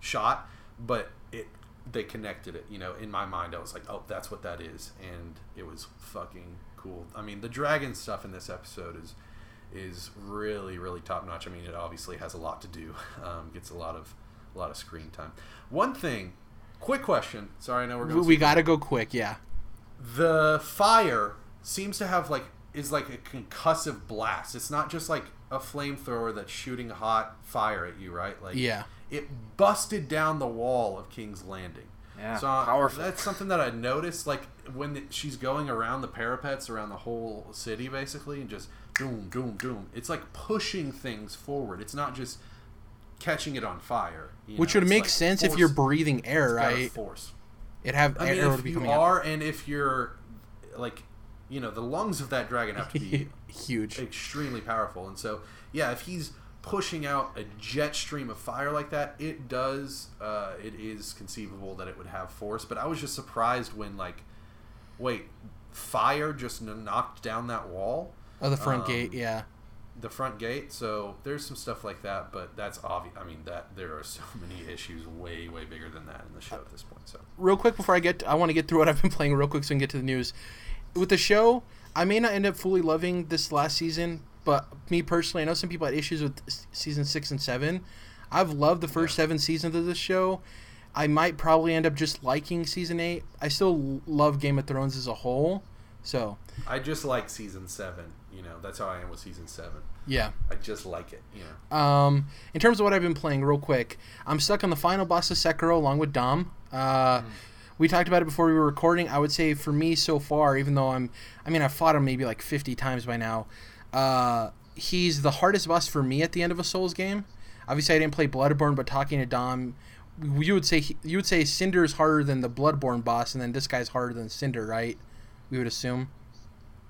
shot, but it they connected it. You know, in my mind, I was like, oh, that's what that is, and it was fucking cool. I mean, the dragon stuff in this episode is is really really top notch. I mean, it obviously has a lot to do, um, gets a lot of a lot of screen time. One thing, quick question. Sorry, I know we're we, going. we gotta go quick yeah the fire seems to have like is like a concussive blast. It's not just like a flamethrower that's shooting hot fire at you, right? Like Yeah. it busted down the wall of King's Landing. Yeah, so powerful. That's something that I noticed, like when the, she's going around the parapets around the whole city, basically, and just doom, doom, doom. It's like pushing things forward. It's not just catching it on fire. Which know? would make like sense if you're breathing air, right? Force. It have I mean, air would if be you coming out. are, and if you're, like, you know, the lungs of that dragon have to be Huge. extremely powerful. And so, yeah, if he's pushing out a jet stream of fire like that, it does. Uh, it is conceivable that it would have force. But I was just surprised when, like, wait, fire just knocked down that wall, Oh, the front um, gate, yeah. The front gate. So there's some stuff like that. But that's obvious. I mean, that there are so many issues way, way bigger than that in the show at this point. So real quick before I get, I want to get through what I've been playing real quick so we can get to the news. With the show, I may not end up fully loving this last season, but me personally, I know some people had issues with season six and seven. I've loved the first Yeah. seven seasons of this show. I might probably end up just liking season eight. I still love Game of Thrones as a whole, so I just like season seven. Know, that's how I am with season seven. yeah. I just like it. You know. Um, in terms of what I've been playing, real quick, I'm stuck on the final boss of Sekiro along with Dom. Uh, We talked about it before we were recording. I would say for me so far, even though I'm, I mean, I've fought him maybe like 50 times by now. Uh, he's the hardest boss for me at the end of a Souls game. Obviously, I didn't play Bloodborne, but talking to Dom, you would say he, you would say Cinder is harder than the Bloodborne boss, and then this guy's harder than Cinder, right? We would assume.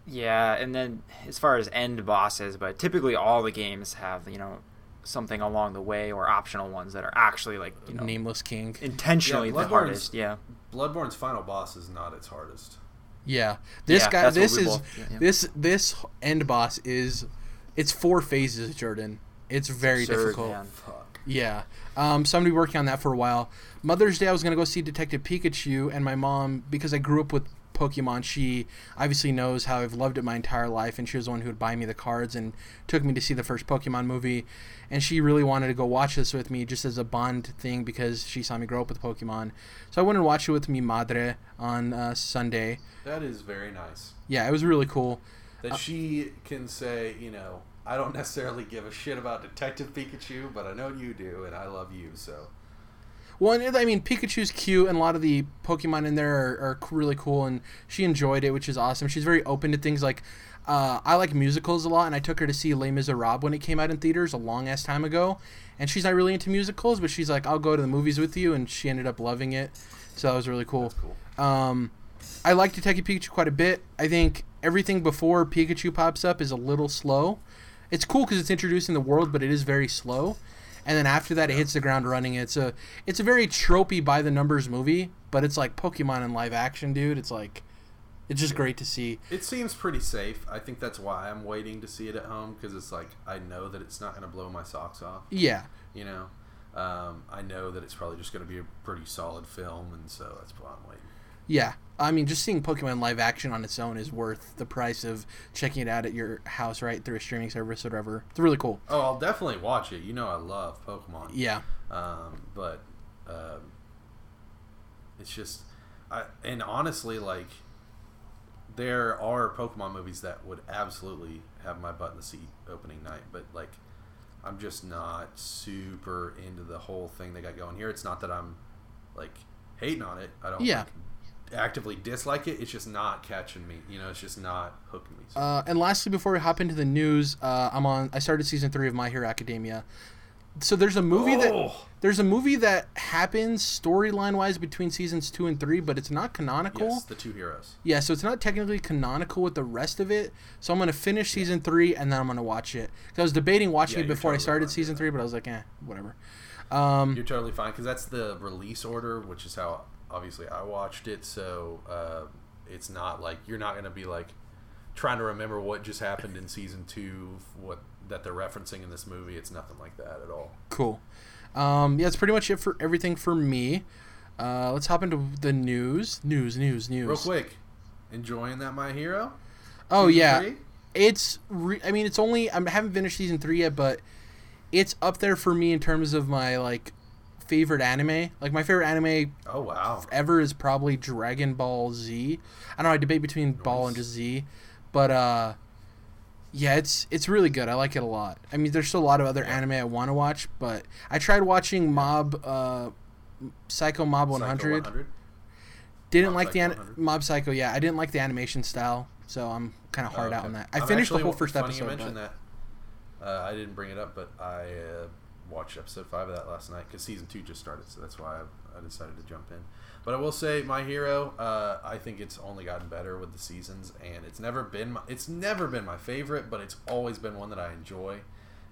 Yeah, and then as far as end bosses, but typically all the games have you know something along the way or optional ones that are actually like you know Nameless King. intentionally Yeah, the Bloodborne's- hardest. Yeah, Bloodborne's final boss is not its hardest. Yeah, this Yeah, guy. This is both- yeah, yeah. this this end boss is. It's four phases, Jordan. It's very absurd, difficult. man. Yeah. Um, so I'm gonna be working on that for a while. Mother's Day, I was gonna go see Detective Pikachu, and my mom, because I grew up with Pokemon, she obviously knows how I've loved it my entire life, and she was the one who would buy me the cards and took me to see the first Pokemon movie, and she really wanted to go watch this with me just as a bond thing because she saw me grow up with Pokemon. So I went and watched it with mi madre on uh, Sunday. That is very nice. Yeah, it was really cool. That Uh, she can say, you know, I don't necessarily give a shit about Detective Pikachu, but I know you do, and I love you, so. Well, I mean, Pikachu's cute, and a lot of the Pokemon in there are, are really cool, and she enjoyed it, which is awesome. She's very open to things like, uh, I like musicals a lot, and I took her to see Les Miserables when it came out in theaters a long ass time ago, and she's not really into musicals, but she's like, I'll go to the movies with you, and she ended up loving it, so that was really cool. Cool. Um, I like Detective Pikachu quite a bit. I think everything before Pikachu pops up is a little slow. It's cool because it's introducing the world, but it is very slow. And then after that, it hits the ground running. It's a it's a very tropey by the numbers movie, but it's like Pokemon in live action, dude. It's like it's just great to see. It seems pretty safe. I think that's why I'm waiting to see it at home, because it's like, I know that it's not going to blow my socks off, Yeah, you know? Um, I know that it's probably just going to be a pretty solid film, and so that's why I'm waiting. Yeah. I mean, just seeing Pokemon live action on its own is worth the price of checking it out at your house, right, through a streaming service or whatever. It's really cool. Oh, I'll definitely watch it. You know I love Pokemon. Yeah, um, but um, it's just I and honestly like there are Pokemon movies that would absolutely have my butt in the seat opening night, but like I'm just not super into the whole thing they got going here. It's not that I'm like hating on it. I don't Yeah. like, actively dislike it. It's just not catching me. You know, it's just not hooking me. So. Uh, and lastly, before we hop into the news, uh, I'm on. I started season three of My Hero Academia. So there's a movie that Oh! there's a movie that happens storyline wise between seasons two and three, but it's not canonical. yes, the two heroes. Yeah, so it's not technically canonical with the rest of it. So I'm gonna finish season three and then I'm gonna watch it. I was debating watching Yeah, it before I started season three, but I was like, eh, whatever. Um, You're totally fine because that's the release order, which is how obviously I watched it. So uh, it's not like you're not going to be like trying to remember what just happened in season two, what that they're referencing in this movie. It's nothing like that at all. cool. Um, yeah, that's pretty much it for everything for me. Uh, let's hop into the news. News, news, news. Real quick, enjoying that My Hero? Oh Season yeah, three? it's. Re- I mean, it's only. I haven't finished season three yet, but it's up there for me in terms of my like favorite anime. Like my favorite anime Oh wow. ever is probably Dragon Ball Z. I don't know. I debate between Ball and just Z, but uh, Yeah, it's it's really good. I like it a lot. I mean, there's still a lot of other anime I want to watch, but I tried watching Mob, uh, Psycho Mob 100. Psycho Didn't Mob like the an- Mob Psycho. Yeah, I didn't like the animation style, so I'm kind of hard Oh, out on that. I I'm finished the whole first episode. You mentioned but- that. Uh, I didn't bring it up, but I uh, watched episode five of that last night because season two just started, so that's why I, I decided to jump in. But I will say, My Hero, uh, I think it's only gotten better with the seasons, and it's never been my, it's never been my favorite, but it's always been one that I enjoy,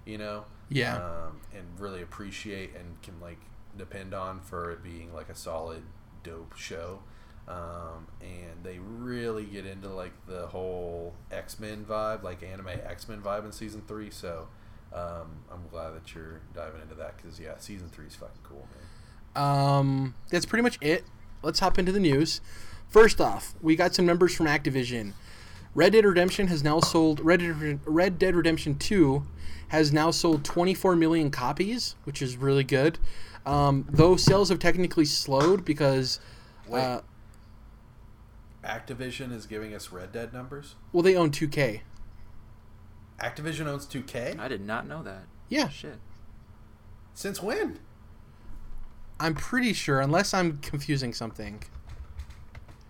you know, Yeah. um, and really appreciate and can like depend on for it being like a solid, dope show. Um, and they really get into like the whole X Men vibe, like anime X Men vibe in season three. So um, I'm glad that you're diving into that because yeah, season three is fucking cool, man. Um, that's pretty much it. Let's hop into the news. First off, we got some numbers from Activision. Red Dead Redemption has now sold Red Dead, Red Dead Redemption 2 has now sold 24 million copies, which is really good. Um, though sales have technically slowed because, Wait. uh, Activision is giving us Red Dead numbers. well, they own 2K. Activision owns 2K. I did not know that. Yeah, Shit. Since when? I'm pretty sure, unless I'm confusing something.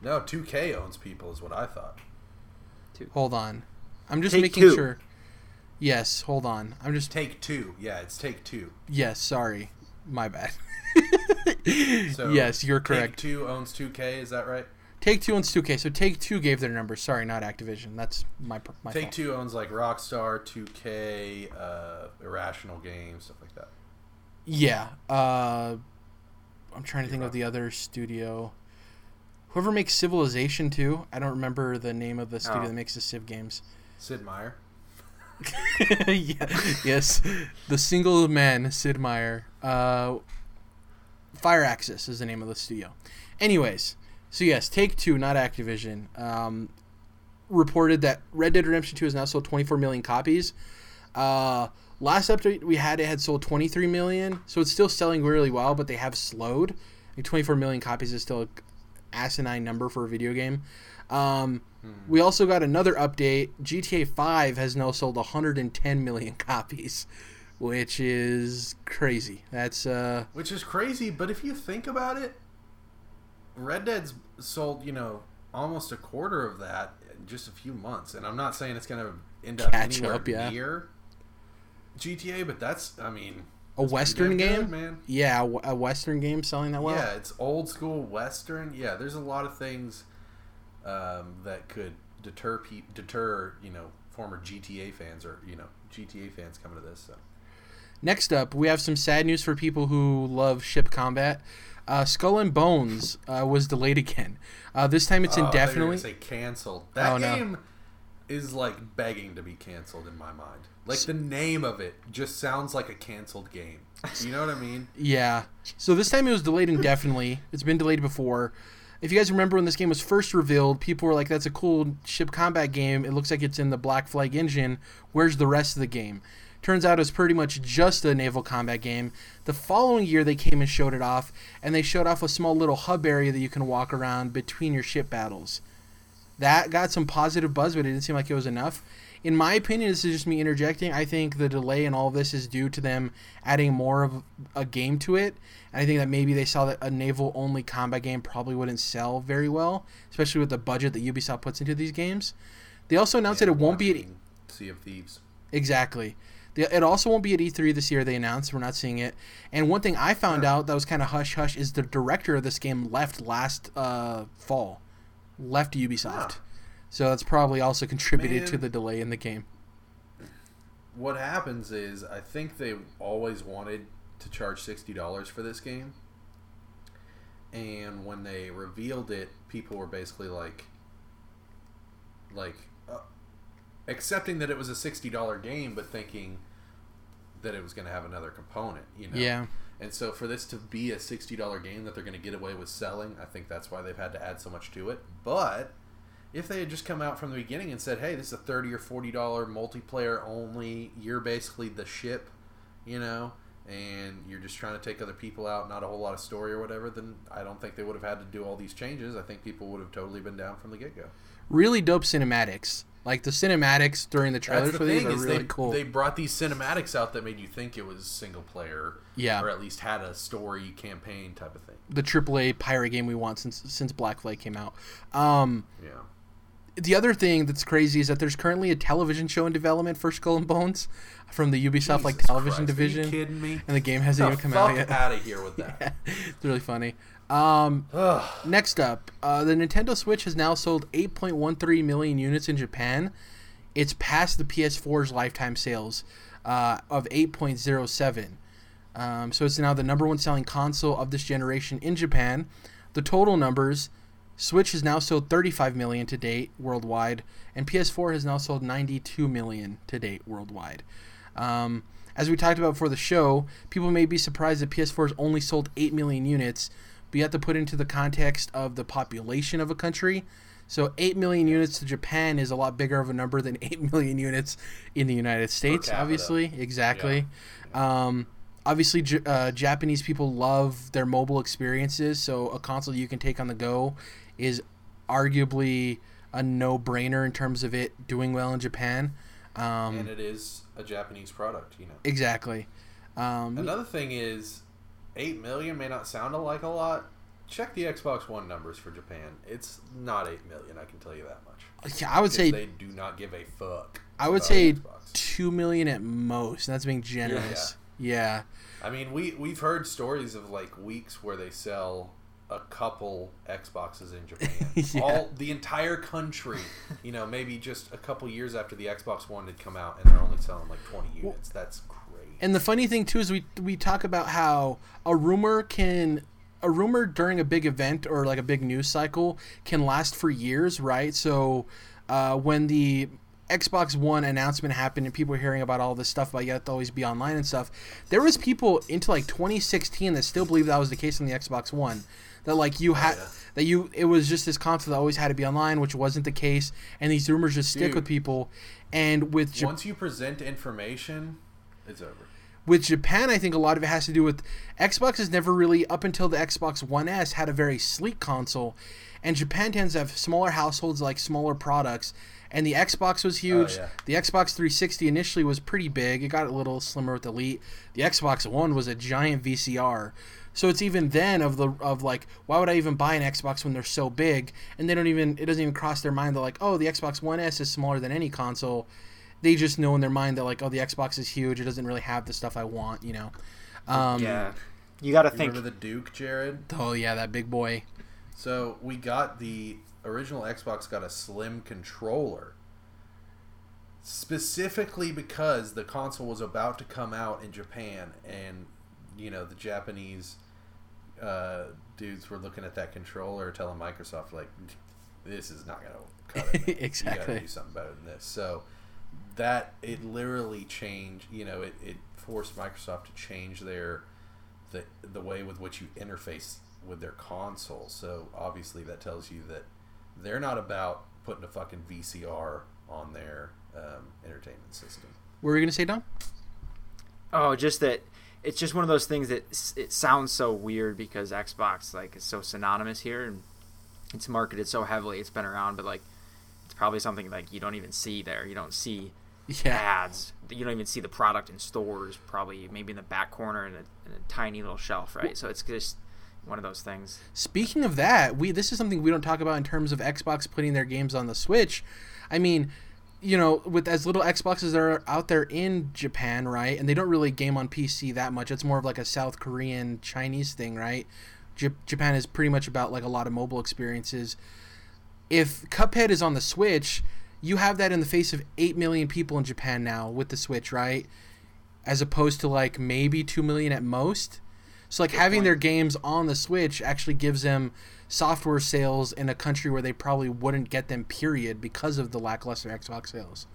No, 2K owns people, is what I thought. Hold on, I'm just Take making Two. sure. Yes, hold on. I'm just Take two. Yeah, it's Take Two. yes. Sorry, my bad. So yes, you're correct. Take correct. Two owns 2K. Is that right? Take Two owns 2K, so Take Two gave their numbers. Sorry, not Activision. That's my my Take fault. Two owns like Rockstar, 2K, uh, Irrational Games, stuff like that. Yeah. Uh, I'm trying to think of the other studio. Whoever makes Civilization 2, I don't remember the name of the studio Oh. that makes the Civ games. Sid Meier. yeah, yes, the single man Sid Meier. Uh, Firaxis is the name of the studio. Anyways, so yes, Take Two, not Activision, um, reported that Red Dead Redemption Two has now sold 24 million copies. Uh, last update we had, it had sold 23 million, so it's still selling really well, but they have slowed. Like 24 million copies is still a asinine number for a video game. Um, we also got another update. GTA 5 has now sold 110 million copies, which is crazy. That's uh Which is crazy, but if you think about it, Red Dead's sold, you know, almost a quarter of that in just a few months. And I'm not saying it's going to end up Catch anywhere up, yeah. near GTA, but that's, I mean, a western game. good, man. Yeah, a western game selling that well. yeah, it's old school western. Yeah, there's a lot of things um, that could deter pe- deter you know former GTA fans or you know GTA fans coming to this. So Next up, we have some sad news for people who love ship combat. Uh, Skull and Bones uh, was delayed again. Uh, this time it's Oh, I you were indefinitely. say canceled. That Oh, no. game is like begging to be canceled in my mind. Like the name of it just sounds like a canceled game. You know what I mean? Yeah. So this time it was delayed indefinitely. It's been delayed before. If you guys remember when this game was first revealed, people were like, "That's a cool ship combat game. It looks like it's in the Black Flag engine. Where's the rest of the game?" Turns out it was pretty much just a naval combat game. The following year, they came and showed it off, and they showed off a small little hub area that you can walk around between your ship battles. That got some positive buzz, but it didn't seem like it was enough. In my opinion, this is just me interjecting. I think the delay in all of this is due to them adding more of a game to it. And I think that maybe they saw that a naval only combat game probably wouldn't sell very well, especially with the budget that Ubisoft puts into these games. They also announced that it won't be Sea of Thieves. Exactly. It also won't be at E3 this year. They announced we're not seeing it. And one thing I found out that was kind of hush hush is the director of this game left last uh, fall, left Ubisoft. Huh. So that's probably also contributed to the delay in the game. What happens is I think they always wanted to charge sixty dollars for this game, and when they revealed it, people were basically like, like, accepting that it was a sixty dollar game, but thinking that it was going to have another component. You know. Yeah. And so for this to be a sixty dollar game that they're going to get away with selling, I think that's why they've had to add so much to it. But if they had just come out from the beginning and said, "Hey, this is a thirty or forty dollar multiplayer only. You're basically the ship, you know, and you're just trying to take other people out, not a whole lot of story or whatever," then I don't think they would have had to do all these changes. I think people would have totally been down from the get go. Really dope cinematics. Like the cinematics during the That's trailers the for these thing are really they, cool. they brought these cinematics out that made you think it was single player, Yeah. or at least had a story campaign type of thing. the AAA pirate game we want since since Black Flag came out. Um, Yeah. the other thing that's crazy is that there's currently a television show in development for Skull and Bones from the Ubisoft like television Christ, Are division, you kidding me? and the game hasn't the even come out yet. out of here with that. it's really funny. Um, next up, uh, the Nintendo Switch has now sold 8.13 million units in Japan. It's past the PS4's lifetime sales uh, of 8.07. Um, so it's now the number one selling console of this generation in Japan. The total numbers Switch has now sold 35 million to date worldwide, and PS4 has now sold 92 million to date worldwide. Um, as we talked about for the show, people may be surprised that PS4 has only sold 8 million units, but you have to put into the context of the population of a country. So 8 million units to Japan is a lot bigger of a number than 8 million units in the United States, obviously. Exactly. Um, obviously, J- uh, Japanese people love their mobile experiences, so a console you can take on the go is arguably a no-brainer in terms of it doing well in Japan. Um, and it is a Japanese product, you know. exactly. Um, Another thing is, eight million may not sound like a lot. Check the Xbox One numbers for Japan. It's not eight million. I can tell you that much. yeah, I would say they do not give a fuck. I would say Xbox. two million at most, and that's being generous. Yeah. I mean, we we've heard stories of like weeks where they sell a couple Xboxes in Japan. Yeah. All the entire country, you know, maybe just a couple years after the Xbox One had come out, and they're only selling like twenty units. That's crazy. And the funny thing too is we we talk about how a rumor can a rumor during a big event or like a big news cycle can last for years, right? So uh, when the Xbox One announcement happened and people were hearing about all this stuff about you have to always be online and stuff, there was people into like 2016 that still believed that was the case on the Xbox One. That like you had yeah. that you it was just this console that always had to be online, which wasn't the case, and these rumors just stick Dude. with people. And with Once you present information, it's over. With Japan, I think a lot of it has to do with Xbox has never really, up until the Xbox One S, had a very sleek console, and Japan tends to have smaller households, like smaller products. And the Xbox was oh, huge. yeah. The Xbox 360 initially was pretty big. It got a little slimmer with Elite. The Xbox One was a giant VCR. So it's even then of the of like, why would I even buy an Xbox when they're so big? And they don't even it doesn't even cross their mind that like, oh, the Xbox One S is smaller than any console they just know in their mind that like, oh, the Xbox is huge. It doesn't really have the stuff I want, you know. Um, yeah, you got to think. remember the Duke, Jared? Oh yeah, that big boy. So we got the original Xbox got a slim controller. Specifically because the console was about to come out in Japan and you know the Japanese uh, dudes were looking at that controller telling Microsoft like this is not gonna cut it. man. You Exactly. gotta do something better than this. So that it literally changed you know, it, it forced Microsoft to change their the the way with which you interface with their console. So obviously that tells you that they're not about putting a fucking VCR on their um, entertainment system. What were you gonna say, Dom? Oh, just that it's just one of those things that it sounds so weird because Xbox like is so synonymous here and it's marketed so heavily. It's been around, but like it's probably something like you don't even see there. You don't see Yeah. ads. You don't even see the product in stores. Probably maybe in the back corner in a, in a tiny little shelf, right? So it's just one of those things. Speaking of that, we this is something we don't talk about in terms of Xbox putting their games on the Switch. I mean, you know, with as little Xboxes that are out there in Japan, right? And they don't really game on PC that much. It's more of like a South Korean Chinese thing, right? J- Japan is pretty much about like a lot of mobile experiences. If Cuphead is on the Switch, you have that in the face of 8 million people in Japan now with the Switch, right? As opposed to like maybe 2 million at most. So like having point. their games on the Switch actually gives them software sales in a country where they probably wouldn't get them period because of the lackluster Xbox sales.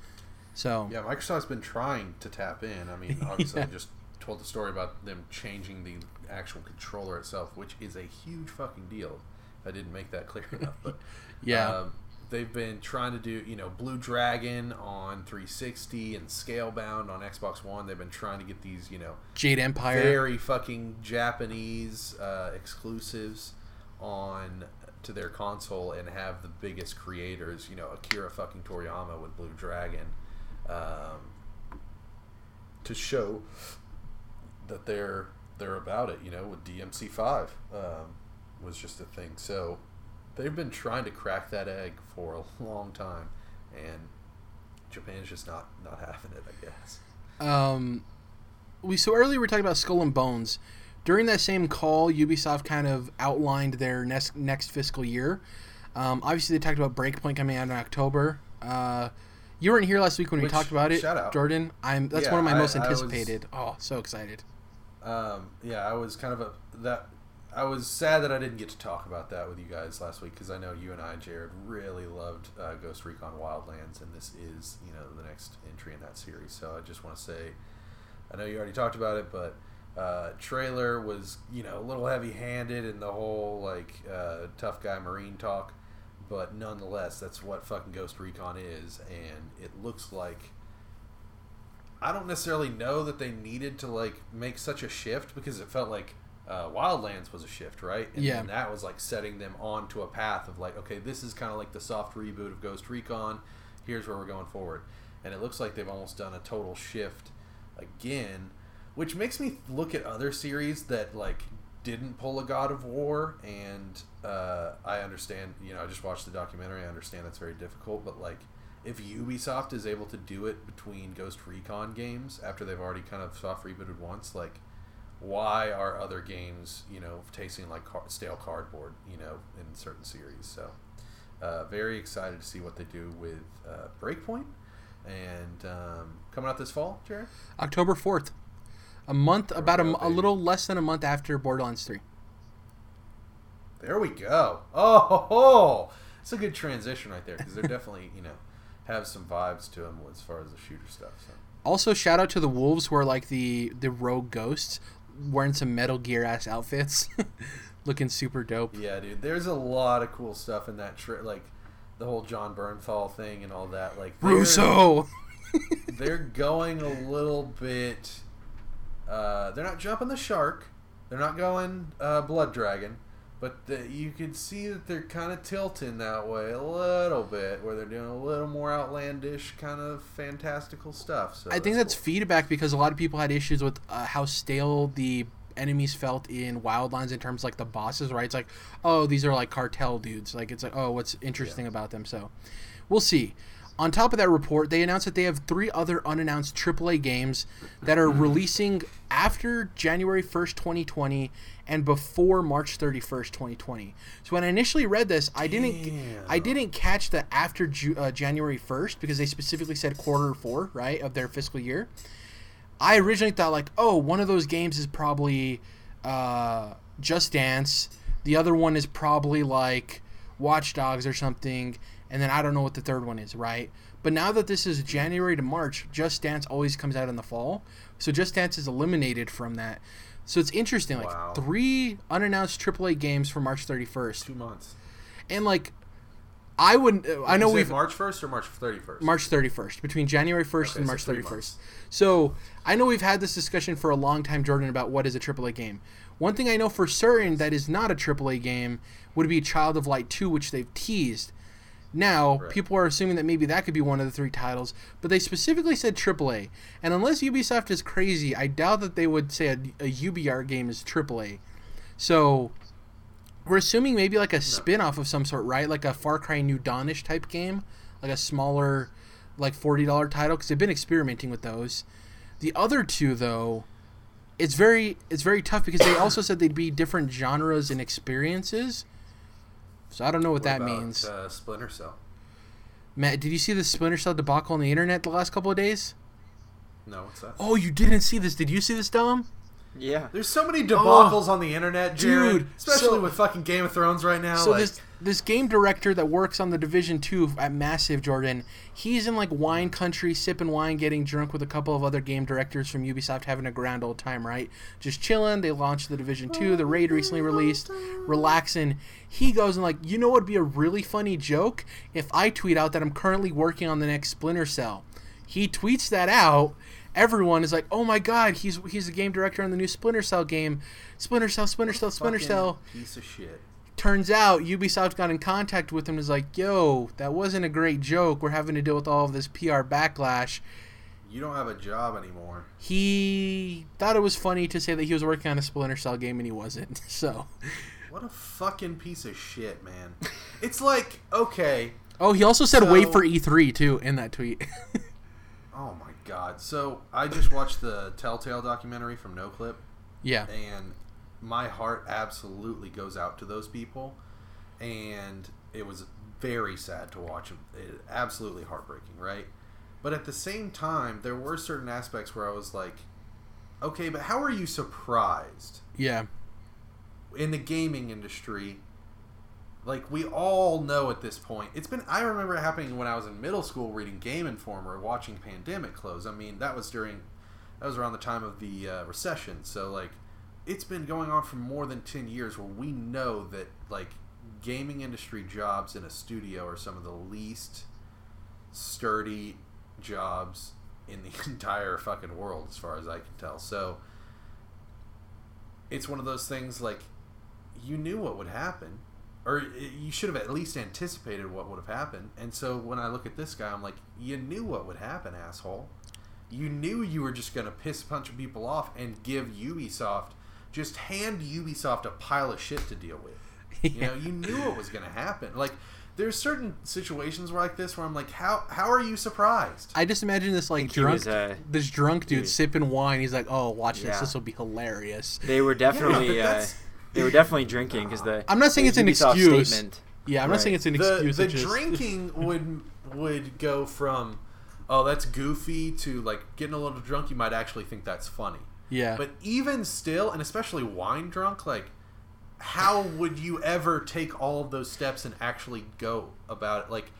So Yeah, Microsoft's been trying to tap in. I mean, obviously, I just told the story about them changing the actual controller itself, which is a huge fucking deal. I didn't make that clear enough, but Yeah. um, they've been trying to do you know Blue Dragon on 360 and Scalebound on Xbox One. They've been trying to get these you know Jade Empire. very fucking Japanese uh, exclusives on to their console and have the biggest creators, you know, Akira fucking Toriyama with Blue Dragon, um, to show that they're they're about it. You know, with DMC five um, was just a thing. So they've been trying to crack that egg for a long time, and Japan's just not not having it. I guess. Um, we so earlier we were talking about Skull and Bones. During that same call, Ubisoft kind of outlined their next next fiscal year. Um, obviously, they talked about Breakpoint coming out in October. Uh, you weren't here last week when we talked about it. Jordan. I'm that's Yeah, one of my I- most I was- anticipated. oh, so excited! Um, yeah, I was kind of a that. I was sad that I didn't get to talk about that with you guys last week because I know you and I, Jared, really loved uh, Ghost Recon Wildlands, and this is you know the next entry in that series. So I just want to say, I know you already talked about it, but uh, trailer was you know a little heavy-handed in the whole like uh, tough guy Marine talk, but nonetheless, that's what fucking Ghost Recon is, and it looks like I don't necessarily know that they needed to like make such a shift because it felt like uh, Wildlands was a shift, right? And Yeah. that was like setting them onto a path of like, okay, this is kind of like the soft reboot of Ghost Recon. Here's where we're going forward, and it looks like they've almost done a total shift again, which makes me look at other series that like didn't pull a God of War, and uh, I understand. You know, I just watched the documentary. I understand that's very difficult, but like if Ubisoft is able to do it between Ghost Recon games after they've already kind of soft rebooted once, like why are other games, you know, tasting like car- stale cardboard, you know, in certain series? So, uh, very excited to see what they do with uh, Breakpoint and um, coming out this fall, Jared. October fourth, a month, we about a, go, a baby. little less than a month after Borderlands three. There we go. Oh, ho, ho. it's a good transition right there because they're definitely, you know, have some vibes to them as far as the shooter stuff. So. Also, shout out to the wolves who are like the the rogue ghosts, wearing some Metal Gear ass outfits, looking super dope. Yeah, dude. There's a lot of cool stuff in that trip, like the whole Jon Bernthal thing and all that. Like they're- Russo. they're going a little bit. Uh, they're not jumping the shark. They're not going uh, blood dragon, but the, you could see that they're kind of tilting that way a little bit, where they're doing a little more outlandish, kind of fantastical stuff. So I think that's cool. feedback because a lot of people had issues with uh, how stale the enemies felt in Wildlands in terms of, like the bosses, right? It's like, oh, these are like cartel dudes. Like it's like, oh, what's interesting about them? So, we'll see. On top of that report, they announced that they have three other unannounced AAA games that are releasing after January 1st, 2020 and before March 31st, 2020. So when I initially read this, I didn't Damn. I didn't catch the after Ju- uh, January 1st because they specifically said quarter 4, right, of their fiscal year. I originally thought like, oh, one of those games is probably uh, Just Dance. The other one is probably like Watch Dogs or something, and then I don't know what the third one is, right? But now that this is January to March, Just Dance always comes out in the fall, so Just Dance is eliminated from that. So it's interesting, like Wow. three unannounced AAA games for March 31st, two months. and like I uh, would, not I know we've March first or March thirty first. March 31st, between January 1st Okay, and March three 31st. months. So I know we've had this discussion for a long time, Jordan, about what is a AAA game. One thing I know for certain that is not a AAA game would be Child of Light 2, which they've teased. Now, Right. people are assuming that maybe that could be one of the three titles, but they specifically said AAA. And unless Ubisoft is crazy, I doubt that they would say a, a UBR game is AAA. So we're assuming maybe like a spin-off of some sort, right? Like a Far Cry New Dawnish type game, like a smaller, like forty dollar title because they've been experimenting with those. The other two, though, it's very it's very tough because they also said they'd be different genres and experiences. So I don't know what, that about, means. Uh, Splinter Cell. Matt, did you see the Splinter Cell debacle on the internet the last couple of days? No, what's that? Oh, you didn't see this? Did you see this, Dom? Yeah. There's so many debacles on the internet, Jared. Dude, especially so- with fucking Game of Thrones right now. So like, this this game director that works on the Division Two at Massive Jordan, he's in like wine country, sipping wine, getting drunk with a couple of other game directors from Ubisoft, having a grand old time, right? Just chilling. They launched the Division Two. The raid recently released, relaxing. He goes and like, you know, what'd be a really funny joke if I tweet out that I'm currently working on the next Splinter Cell. He tweets that out. Everyone is like, "Oh my God, he's he's the game director on the new Splinter Cell game, Splinter Cell, Splinter Cell, Splinter Cell." piece of shit. turns out Ubisoft got in contact with him and was like, "Yo, that wasn't a great joke. We're having to deal with all of this PR backlash." You don't have a job anymore. He thought it was funny to say that he was working on a Splinter Cell game and he wasn't. So, What a fucking piece of shit, man. It's like, okay, oh, he also said wait for E3 too in that tweet. oh my god. So I just watched the Telltale documentary from NoClip, yeah. and my heart absolutely goes out to those people, and it was very sad to watch. It, absolutely heartbreaking, right? But at the same time, there were certain aspects where I was like, okay, but how are you surprised? Yeah. in the gaming industry like we all know at this point it's been i remember it happening when i was in middle school reading game informer watching pandemic close. I mean that was during that was around the time of the uh, recession. So like it's been going on for more than 10 years where we know that like gaming industry jobs in a studio are some of the least sturdy jobs in the entire fucking world as far as i can tell. So it's one of those things like you knew what would happen or you should have at least anticipated what would have happened and so when i look at this guy i'm like you knew what would happen asshole you knew you were just going to piss a bunch of people off and give ubisoft just hand ubisoft a pile of shit to deal with you know you knew what was going to happen like there's certain situations where like this where i'm like how how are you surprised I just imagine this like drunk, was, uh, this drunk dude he was- sipping wine. He's like, "Oh, watch this. Yeah. This will be hilarious." They were definitely but uh, that's- they were definitely drinking because the I'm not saying the it's an Ubisoft excuse. Statement, Yeah, I'm not saying it's an the, excuse. the it's just- drinking would would go from oh that's goofy to like getting a little drunk you might actually think that's funny yeah, but even still and especially wine drunk like how would you ever take all of those steps and actually go about it like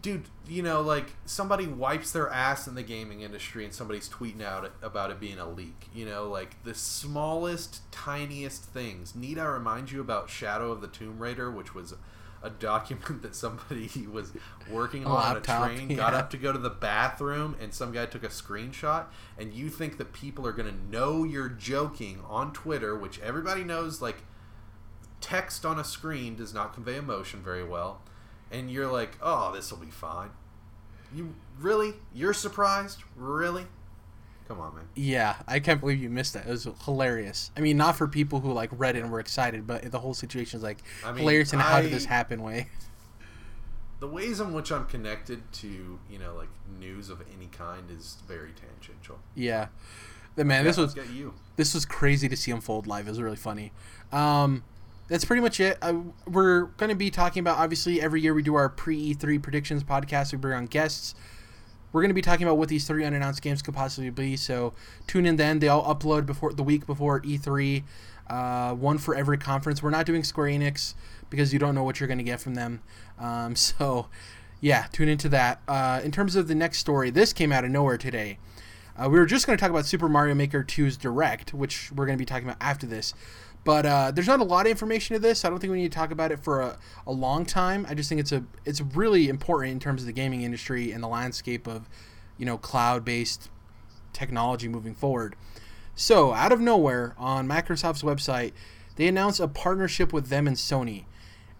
dude you know like somebody wipes their ass in the gaming industry and somebody's tweeting out about it being a leak you know? Like the smallest tiniest things. Need i remind you about shadow of the tomb raider which was a document that somebody was working on on a laptop, train got up to go to the bathroom and some guy took a screenshot and you think that people are going to know you're joking on twitter which everybody knows like text on a screen does not convey emotion very well and you're like oh this will be fine you really you're surprised really come on man yeah. I can't believe you missed that. It was hilarious. I mean, not for people who like read it and were excited, but the whole situation is like I mean, hilarious and how did this happen way. the ways in which i'm connected to you know like news of any kind is very tangential Yeah, the man. Yeah, This was this was crazy to see unfold live. It was really funny. Um, that's pretty much it. Uh, we're going to be talking about obviously every year we do our pre E3 predictions podcast. We bring on guests. We're going to be talking about what these three unannounced games could possibly be. So tune in then. They all upload before the week before E3. Uh, one for every conference. We're not doing Square Enix because you don't know what you're going to get from them. Um, so yeah, tune into that. Uh, in terms of the next story, this came out of nowhere today. Uh, we were just going to talk about Super Mario Maker 2's Direct, which we're going to be talking about after this. But uh, there's not a lot of information to this. I don't think we need to talk about it for a, a long time. I just think it's a it's really important in terms of the gaming industry and the landscape of, you know, cloud-based technology moving forward. So out of nowhere on Microsoft's website, they announced a partnership with them and Sony.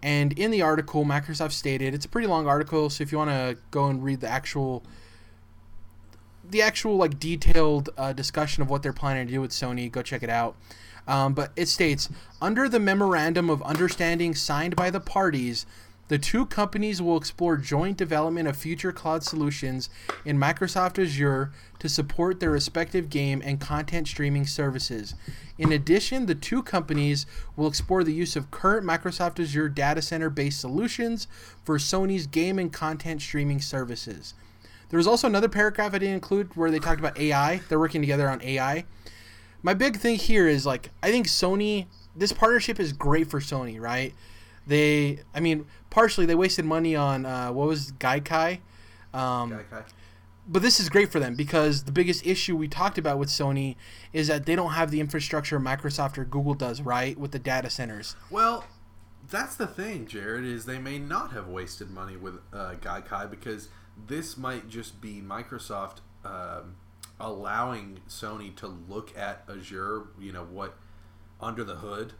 And in the article, Microsoft stated it's a pretty long article, so if you want to go and read the actual the actual like detailed uh, discussion of what they're planning to do with Sony, go check it out. Um, but it states under the memorandum of understanding signed by the parties, the two companies will explore joint development of future cloud solutions in Microsoft Azure to support their respective game and content streaming services. In addition, the two companies will explore the use of current Microsoft Azure data center based solutions for Sony's game and content streaming services. There was also another paragraph I didn't include where they talked about AI. They're working together on AI. My big thing here is like I think Sony. This partnership is great for Sony, right? They, I mean, partially they wasted money on uh, what was Gaikai, um, Gaikai. but this is great for them because the biggest issue we talked about with Sony is that they don't have the infrastructure Microsoft or Google does, right, with the data centers. Well, that's the thing, Jared, is they may not have wasted money with uh, Gaikai because this might just be Microsoft um, allowing Sony to look at Azure, you know, what under the hood,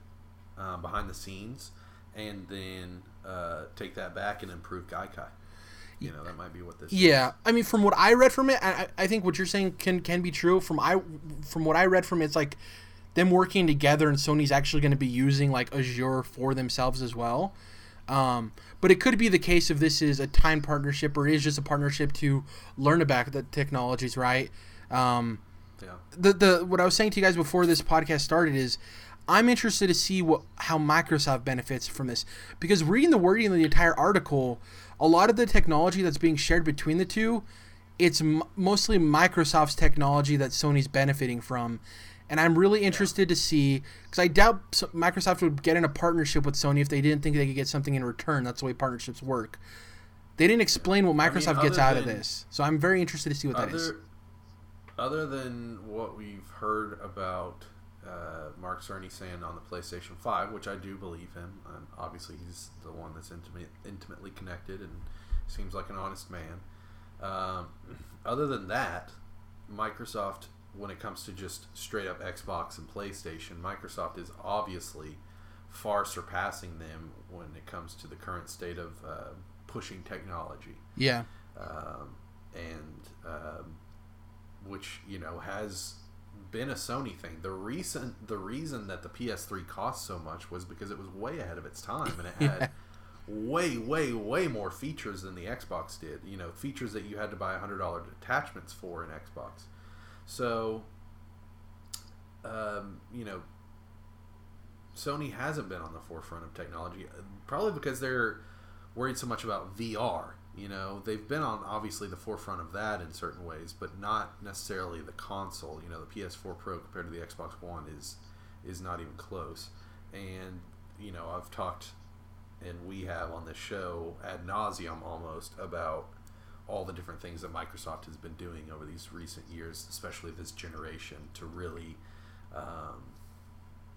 uh, behind the scenes, and then uh, take that back and improve Gaikai. You know, that might be what this. Yeah, is. I mean, from what I read from it, I, I think what you're saying can can be true. From I from what I read from it, it's like them working together, and Sony's actually going to be using like Azure for themselves as well. Um, but it could be the case if this is a time partnership or is just a partnership to learn about the technologies, right? Um, yeah. The the what I was saying to you guys before this podcast started is. I'm interested to see what how Microsoft benefits from this because reading the wording of the entire article, a lot of the technology that's being shared between the two, it's m- mostly Microsoft's technology that Sony's benefiting from. And I'm really interested to see because I doubt Microsoft would get in a partnership with Sony if they didn't think they could get something in return. That's the way partnerships work. They didn't explain what Microsoft I mean, gets out of this, so I'm very interested to see what other, that is. Other than what we've heard about uh, Mark Cerny saying on the PlayStation 5, which I do believe him, and obviously he's the one that's intimate, intimately connected and seems like an honest man. Um, other than that, Microsoft, when it comes to just straight up Xbox and PlayStation, Microsoft is obviously far surpassing them when it comes to the current state of uh, pushing technology. Yeah. Um, and um, which you know has been a Sony thing. The recent the reason that the PS3 cost so much was because it was way ahead of its time and it had way way way more features than the Xbox did. You know, features that you had to buy $100 attachments for in Xbox. So um, you know, Sony hasn't been on the forefront of technology probably because they're worried so much about VR you know, they've been on obviously the forefront of that in certain ways, but not necessarily the console. You know, the PS4 Pro compared to the Xbox One is is not even close. And you know, I've talked, and we have on this show ad nauseum almost about all the different things that Microsoft has been doing over these recent years, especially this generation, to really um,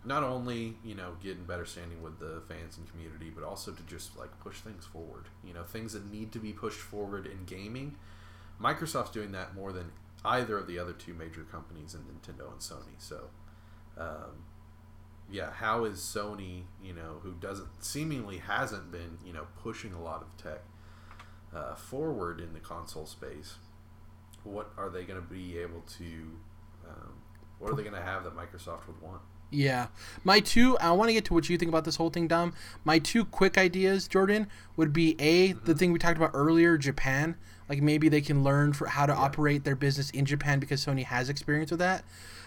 not only you know getting better standing with the fans and community, but also to just like push things forward. You know, things that need to be pushed forward in gaming. Microsoft's doing that more than either of the other two major companies in Nintendo and Sony. So, um, yeah, how is Sony, you know, who doesn't seemingly hasn't been, you know, pushing a lot of tech uh, forward in the console space? What are they going to be able to? Um, what are they going to have that Microsoft would want? Yeah. My two, I want to get to what you think about this whole thing, Dom. My two quick ideas, Jordan, would be A, mm-hmm. the thing we talked about earlier, Japan. Like maybe they can learn for how to yeah. operate their business in Japan because Sony has experience with that.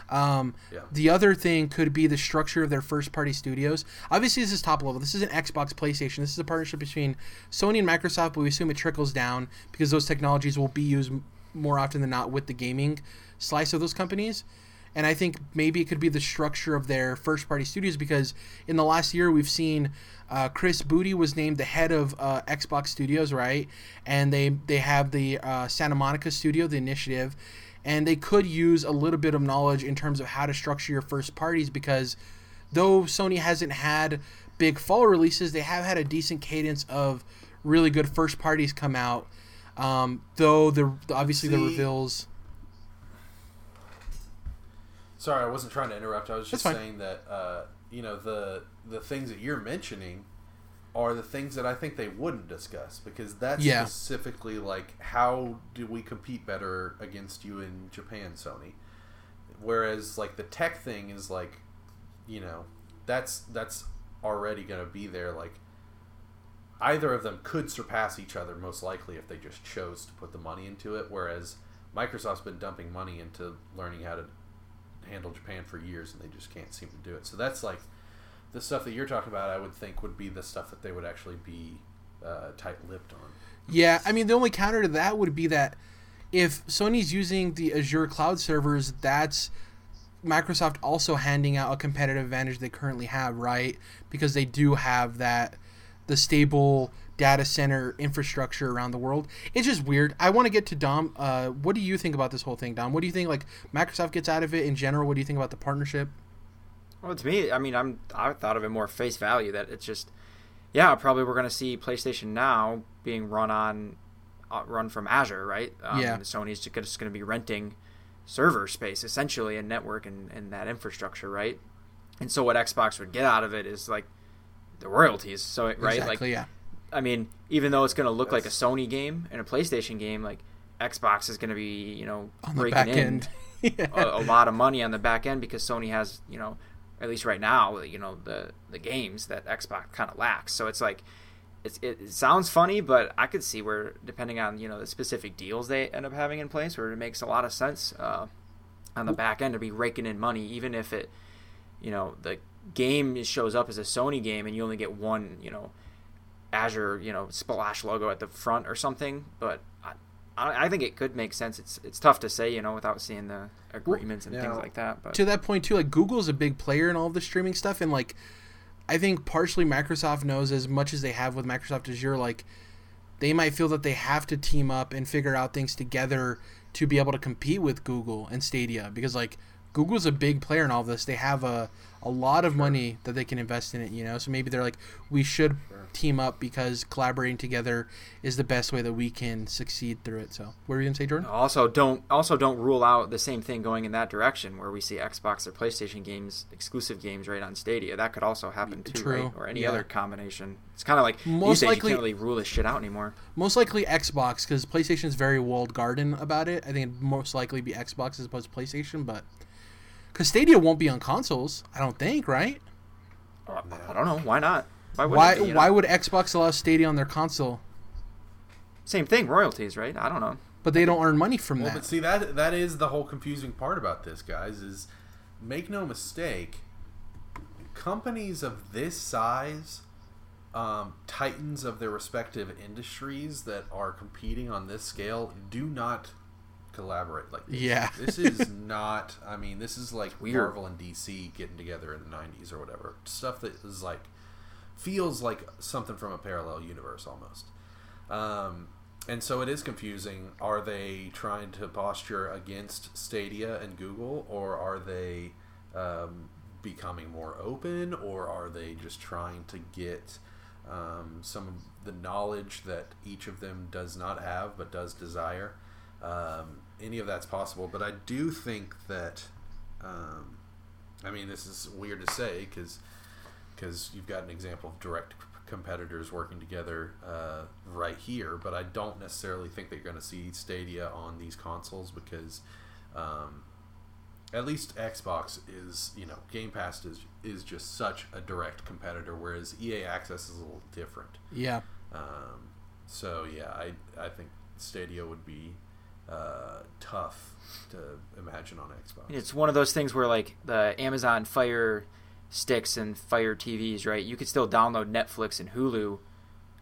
Um, yeah. The other thing could be the structure of their first party studios. Obviously, this is top level. This is an Xbox, PlayStation. This is a partnership between Sony and Microsoft, but we assume it trickles down because those technologies will be used more often than not with the gaming slice of those companies and I think maybe it could be the structure of their first party studios because in the last year we've seen uh, Chris Booty was named the head of uh, Xbox Studios, right? And they they have the uh, Santa Monica studio, the initiative, and they could use a little bit of knowledge in terms of how to structure your first parties because though Sony hasn't had big fall releases, they have had a decent cadence of really good first parties come out. Um, though the obviously See, the reveals Sorry, I wasn't trying to interrupt. I was just saying that uh, you know the the things that you're mentioning are the things that I think they wouldn't discuss because that's yeah. specifically like how do we compete better against you in Japan, Sony? Whereas like the tech thing is like, you know, that's that's already going to be there. Like either of them could surpass each other most likely if they just chose to put the money into it. Whereas Microsoft's been dumping money into learning how to handle Japan for years, and they just can't seem to do it. So that's like the stuff that you're talking about. I would think would be the stuff that they would actually be uh, tight-lipped on. Yeah, I mean the only counter to that would be that if Sony's using the Azure cloud servers, that's Microsoft also handing out a competitive advantage they currently have, right? Because they do have that the stable data center infrastructure around the world. It's just weird. I want to get to Dom. Uh, what do you think about this whole thing, Dom? What do you think like Microsoft gets out of it in general? What do you think about the partnership? Well, to me, I mean, I'm I thought of it more face value that it's just, yeah, probably we're going to see PlayStation Now being run on, uh, run from Azure, right? Um, yeah. Sony's just going to be renting server space essentially and network and, and that infrastructure, right? And so what Xbox would get out of it is like the royalties. So right, exactly, like yeah. I mean, even though it's going to look like a Sony game and a PlayStation game, like Xbox is going to be, you know, On breaking in yeah. a, a lot of money on the back end because Sony has, you know, at least right now, you know, the the games that Xbox kind of lacks. So it's like, it's, it, it sounds funny, but I could see where depending on you know the specific deals they end up having in place, where it makes a lot of sense uh, on the back end to be raking in money, even if it, you know, the game shows up as a Sony game and you only get one, you know, Azure, you know, splash logo at the front or something. But I, I I think it could make sense. It's it's tough to say, you know, without seeing the agreements and yeah. things like that. But to that point too like google's a big player in all of the streaming stuff and like i think partially microsoft knows as much as they have with microsoft azure like they might feel that they have to team up and figure out things together to be able to compete with google and stadia because like google's a big player in all this they have a, a lot of money that they can invest in it you know so maybe they're like we should team up because collaborating together is the best way that we can succeed through it so what were you gonna say jordan also don't also don't rule out the same thing going in that direction where we see Xbox or PlayStation games exclusive games right on Stadia. That could also happen too, True, right? Or any yeah. other combination. It's kind of like Most likely- you can't really rule this shit out anymore. Most likely Xbox because PlayStation's very walled garden about it. I think it'd most likely be Xbox as opposed to PlayStation, but because Stadia won't be on consoles, I don't think, right? Uh, I don't know why not. Why would Why it be, know? why would Xbox allow Stadia on their console, Same thing, royalties, right? I don't know. but they don't earn money from Well, that? but see that that is the whole confusing part about this, guys. Is make no mistake, companies of this size, um, titans of their respective industries that are competing on this scale, do not collaborate like this. Yeah. this is not. I mean, this is like Weird. Marvel and DC getting together in the '90s or whatever. Stuff that is like feels like something from a parallel universe almost. Um, and so it is confusing. Are they trying to posture against Stadia and Google, or are they um, becoming more open, or are they just trying to get um, some of the knowledge that each of them does not have but does desire? Um, any of that's possible, but I do think that. Um, I mean, this is weird to say because because you've got an example of direct c- competitors working together uh, right here, but I don't necessarily think that you're going to see Stadia on these consoles because um, at least Xbox is, you know, Game Pass is is just such a direct competitor, whereas EA Access is a little different. yeah, Um, so yeah, I I think Stadia would be uh, tough to imagine on Xbox. It's one of those things where like the Amazon Fire sticks and Fire TVs, right? You could still download Netflix and Hulu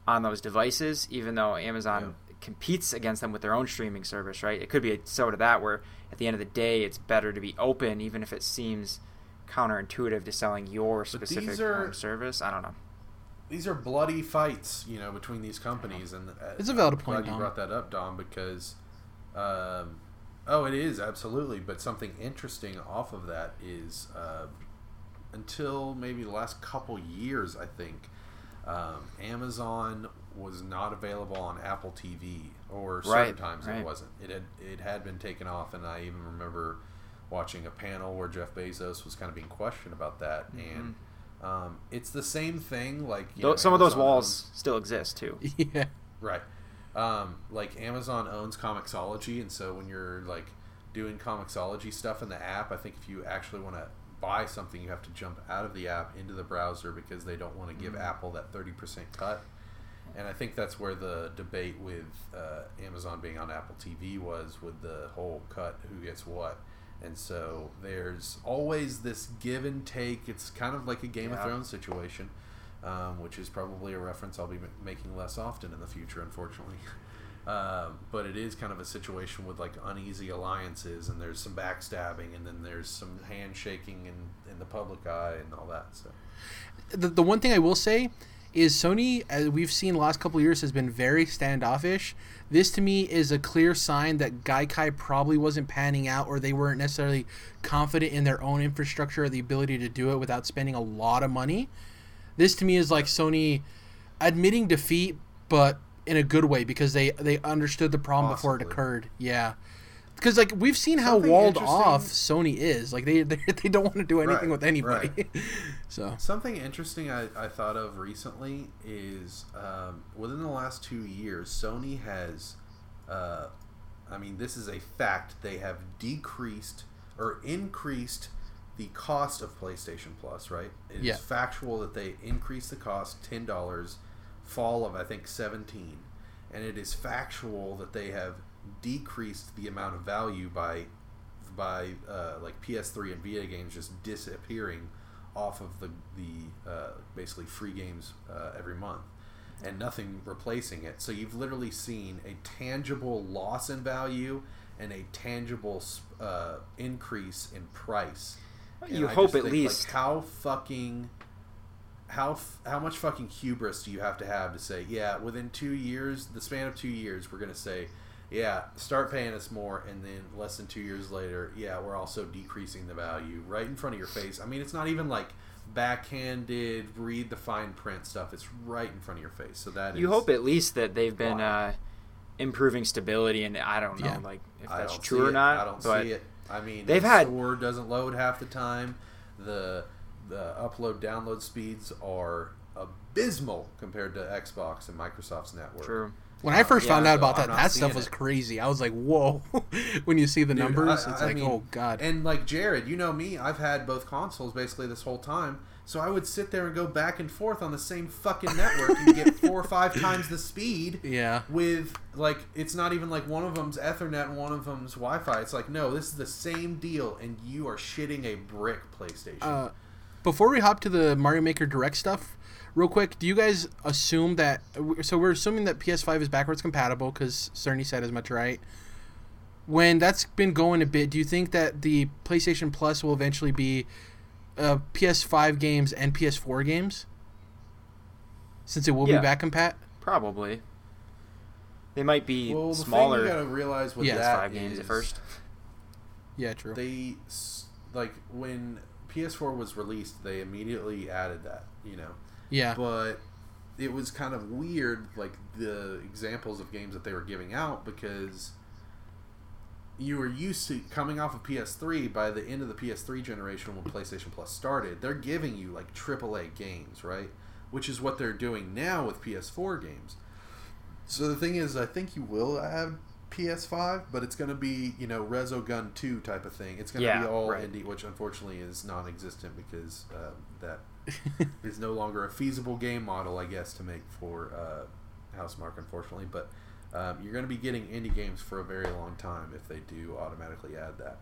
on those devices, even though Amazon competes against them with their own streaming service, right? It could be a sort of that where at the end of the day, it's better to be open, even if it seems counterintuitive to selling your specific are- home service. I don't know. these are bloody fights, you know, between these companies, and uh, It's a valid I'm point, Glad you Dom. brought that up, Dom, because, um, oh, it is absolutely. But something interesting off of that is, uh, until maybe the last couple years, I think, um, Amazon was not available on Apple TV, or certain Right, times right. it wasn't. It had it had been taken off, and I even remember watching a panel where Jeff Bezos was kind of being questioned about that, and. Um, it's the same thing, like you Tho- know, Some of those Amazon walls still exist too. yeah, Right. Um, like Amazon owns Comixology, and so when you're like doing Comixology stuff in the app, I think if you actually want to buy something, you have to jump out of the app into the browser because they don't want to give Apple that thirty percent cut. And I think that's where the debate with uh, Amazon being on Apple TV was with the whole cut who gets what. And so there's always this give and take. It's kind of like a Game of Thrones situation um, which is probably a reference I'll be ma- making less often in the future, unfortunately. Um, but it is kind of a situation with like uneasy alliances, and there's some backstabbing, and then there's some handshaking in, in the public eye, and all that. So the, the one thing I will say is Sony, as we've seen the last couple of years, has been very standoffish. This to me is a clear sign that Gaikai probably wasn't panning out, or they weren't necessarily confident in their own infrastructure or the ability to do it without spending a lot of money. This to me is like Sony admitting defeat, but in a good way because they they understood the problem before it occurred. Yeah. because like we've seen how walled off Sony is. Like they they, they don't want to do anything Right, with anybody. so Something interesting I, I thought of recently is um, within the last two years, Sony has, uh, I mean, this is a fact, they have decreased or increased the cost of PlayStation Plus, right? It is Yeah. factual that they increased the cost $10 fall of, I think, 17. And it is factual that they have decreased the amount of value by by uh, like PS3 and Vita games just disappearing off of the the uh, basically free games uh, every month, and nothing replacing it. So you've literally seen a tangible loss in value and a tangible uh, increase in price. You hope at think, least. like, how fucking how f- how much fucking hubris do you have to have to say yeah within two years the span of two years we're gonna say yeah start paying us more and then less than two years later yeah we're also decreasing the value right in front of your face i mean it's not even like backhanded read the fine print stuff it's right in front of your face so that You is- hope at least that they've been uh, improving stability, and I don't know, Yeah. like if that's true or it. not. I don't but see it. I mean, they've the had- store doesn't load half the time. The the upload download speeds are abysmal compared to Xbox and Microsoft's network. true. when I first Yeah, found out about I'm that, that stuff was it. crazy. I was like, whoa. when you see the Dude, numbers, I- it's I like, mean, oh god. And like Jared, you know me, I've had both consoles basically this whole time. So I would sit there and go back and forth on the same fucking network and get four or five times the speed. yeah. With like, it's not even like one of them's Ethernet and one of them's Wi-Fi. It's like, no, this is the same deal, and you are shitting a brick PlayStation. Uh, before we hop to the Mario Maker Direct stuff, real quick, do you guys assume that? So we're assuming that PS5 is backwards compatible because Cerny said as much, right? When that's been going a bit, do you think that the PlayStation Plus will eventually be uh, PS5 games and PS4 games? Since it will Yeah. be back compat. Probably. They might be well, the smaller thing you gotta realize with Yeah, PS5 that games at first. Yeah, true. They like when PS4 was released, they immediately added that. You know, yeah. but it was kind of weird, like the examples of games that they were giving out because you were used to coming off of PS3 by the end of the PS3 generation when PlayStation Plus started. They're giving you like AAA games, right? Which is what they're doing now with PS4 games. So the thing is, I think you will have PS5, but it's going to be you know Resogun 2 type of thing. It's going to Yeah, be all right. indie, which unfortunately is non-existent because uh, that is no longer a feasible game model, I guess, to make for uh, Housemarque, unfortunately. But um, you're going to be getting indie games for a very long time if they do automatically add that.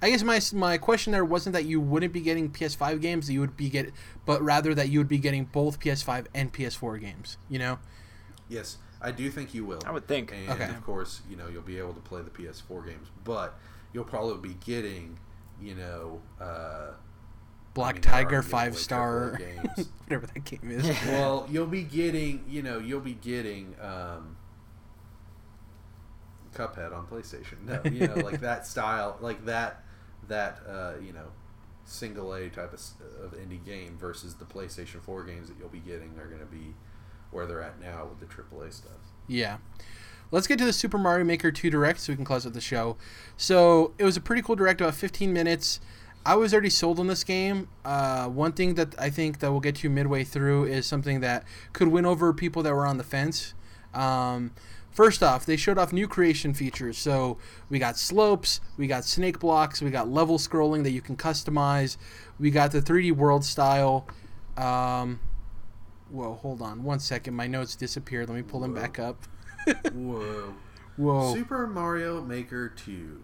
I guess my my question there wasn't that you wouldn't be getting PS5 games, that you would be get, but rather that you would be getting both PS5 and PS4 games. You know. Yes, I do think you will. I would think. And Okay. of course, you know, you'll be able to play the PS4 games, but you'll probably be getting, you know, uh, Black I mean, Tiger five star, games. whatever that game is. Well, you'll be getting, you know, you'll be getting um, Cuphead on PlayStation. No, you know, like that style, like that, that, uh, you know, single A type of, of indie game versus the PlayStation 4 games that you'll be getting are going to be where they're at now with the AAA stuff. Yeah. Let's get to the Super Mario Maker 2 Direct so we can close out the show. So, it was a pretty cool direct, about 15 minutes. I was already sold on this game. Uh, one thing that I think that we'll get to midway through is something that could win over people that were on the fence. Um, first off, they showed off new creation features. So, we got slopes, we got snake blocks, we got level scrolling that you can customize, we got the 3D world style. Um, whoa, hold on one second. My notes disappeared. Let me pull them back up. Whoa. Whoa. Super Mario Maker 2.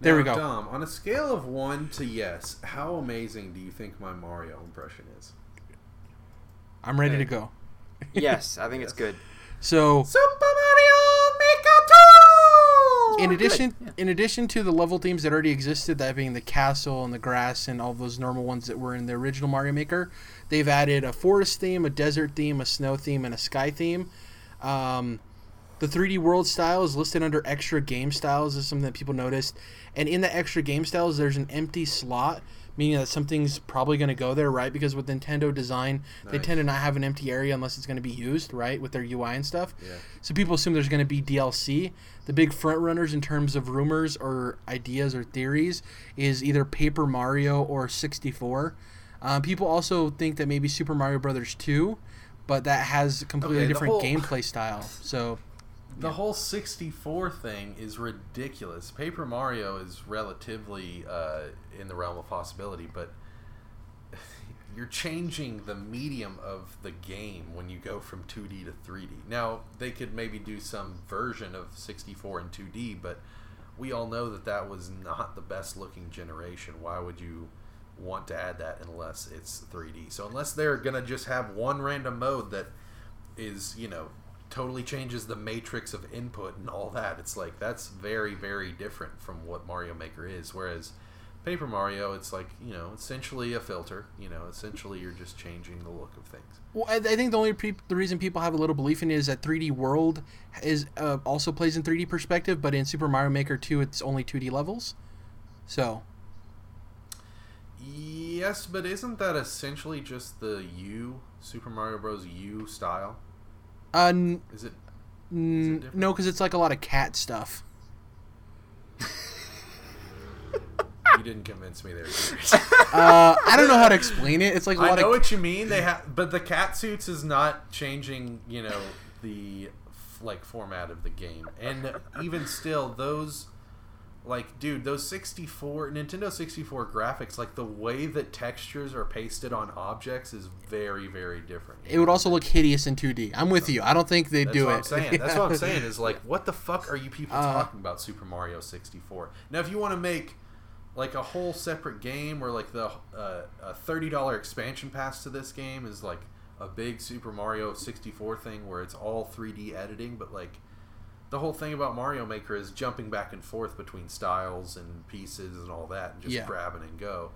There we go. Dom, on a scale of 1 to yes, how amazing do you think my Mario impression is? I'm ready to go. yes, I think it's good. So, Super Mario Maker 2! in addition, Yeah. in addition to the level themes that already existed, that being the castle and the grass and all those normal ones that were in the original Mario Maker, they've added a forest theme, a desert theme, a snow theme, and a sky theme. Um, the 3D world style is listed under extra game styles. This is something that people noticed. And in the extra game styles, there's an empty slot meaning that something's probably going to go there, right? Because with Nintendo design, they tend to not have an empty area unless it's going to be used, right, with their UI and stuff. Yeah. So people assume there's going to be DLC. The big front runners in terms of rumors or ideas or theories is either Paper Mario or 64. Um, people also think that maybe Super Mario Brothers 2, but that has a completely Okay, different whole- gameplay style. So The whole 64 thing is ridiculous. Paper Mario is relatively uh, in the realm of possibility, but you're changing the medium of the game when you go from 2D to 3D. Now, they could maybe do some version of 64 in 2D, but we all know that that was not the best looking generation. Why would you want to add that unless it's 3D? So, unless they're to just have one random mode that is you know totally changes the matrix of input and all that it's like that's very very different from what mario maker is whereas paper mario it's like you know essentially a filter you know essentially you're just changing the look of things Well, I, I think the only pe- the reason people have a little belief in it is that 3D World is uh, also plays in 3D perspective, but in Super Mario Maker 2, it's only 2D levels. So yes but isn't that essentially just the u super mario bros u style uh, n- is it n- different? no, because it's like a lot of cat stuff. you didn't convince me there Uh, I don't know how to explain it. It's like a I lot know of what you mean. They have, but the cat suits is not changing. You know the like format of the game, and even still, those like, dude, those sixty four Nintendo sixty four graphics, like the way that textures are pasted on objects is very, very different. it would also look hideous in 2D. I'm with you. I don't think they That's do what it. I'm saying. That's what I'm saying. Is like, what the fuck are you people Uh, talking about? Super Mario 64. Now, if you want to make like a whole separate game, where like the uh, a thirty dollar expansion pass to this game is like a big Super Mario 64 thing, where it's all 3D editing, but like the whole thing about Mario Maker is jumping back and forth between styles and pieces and all that, and just Yeah. grabbing and go.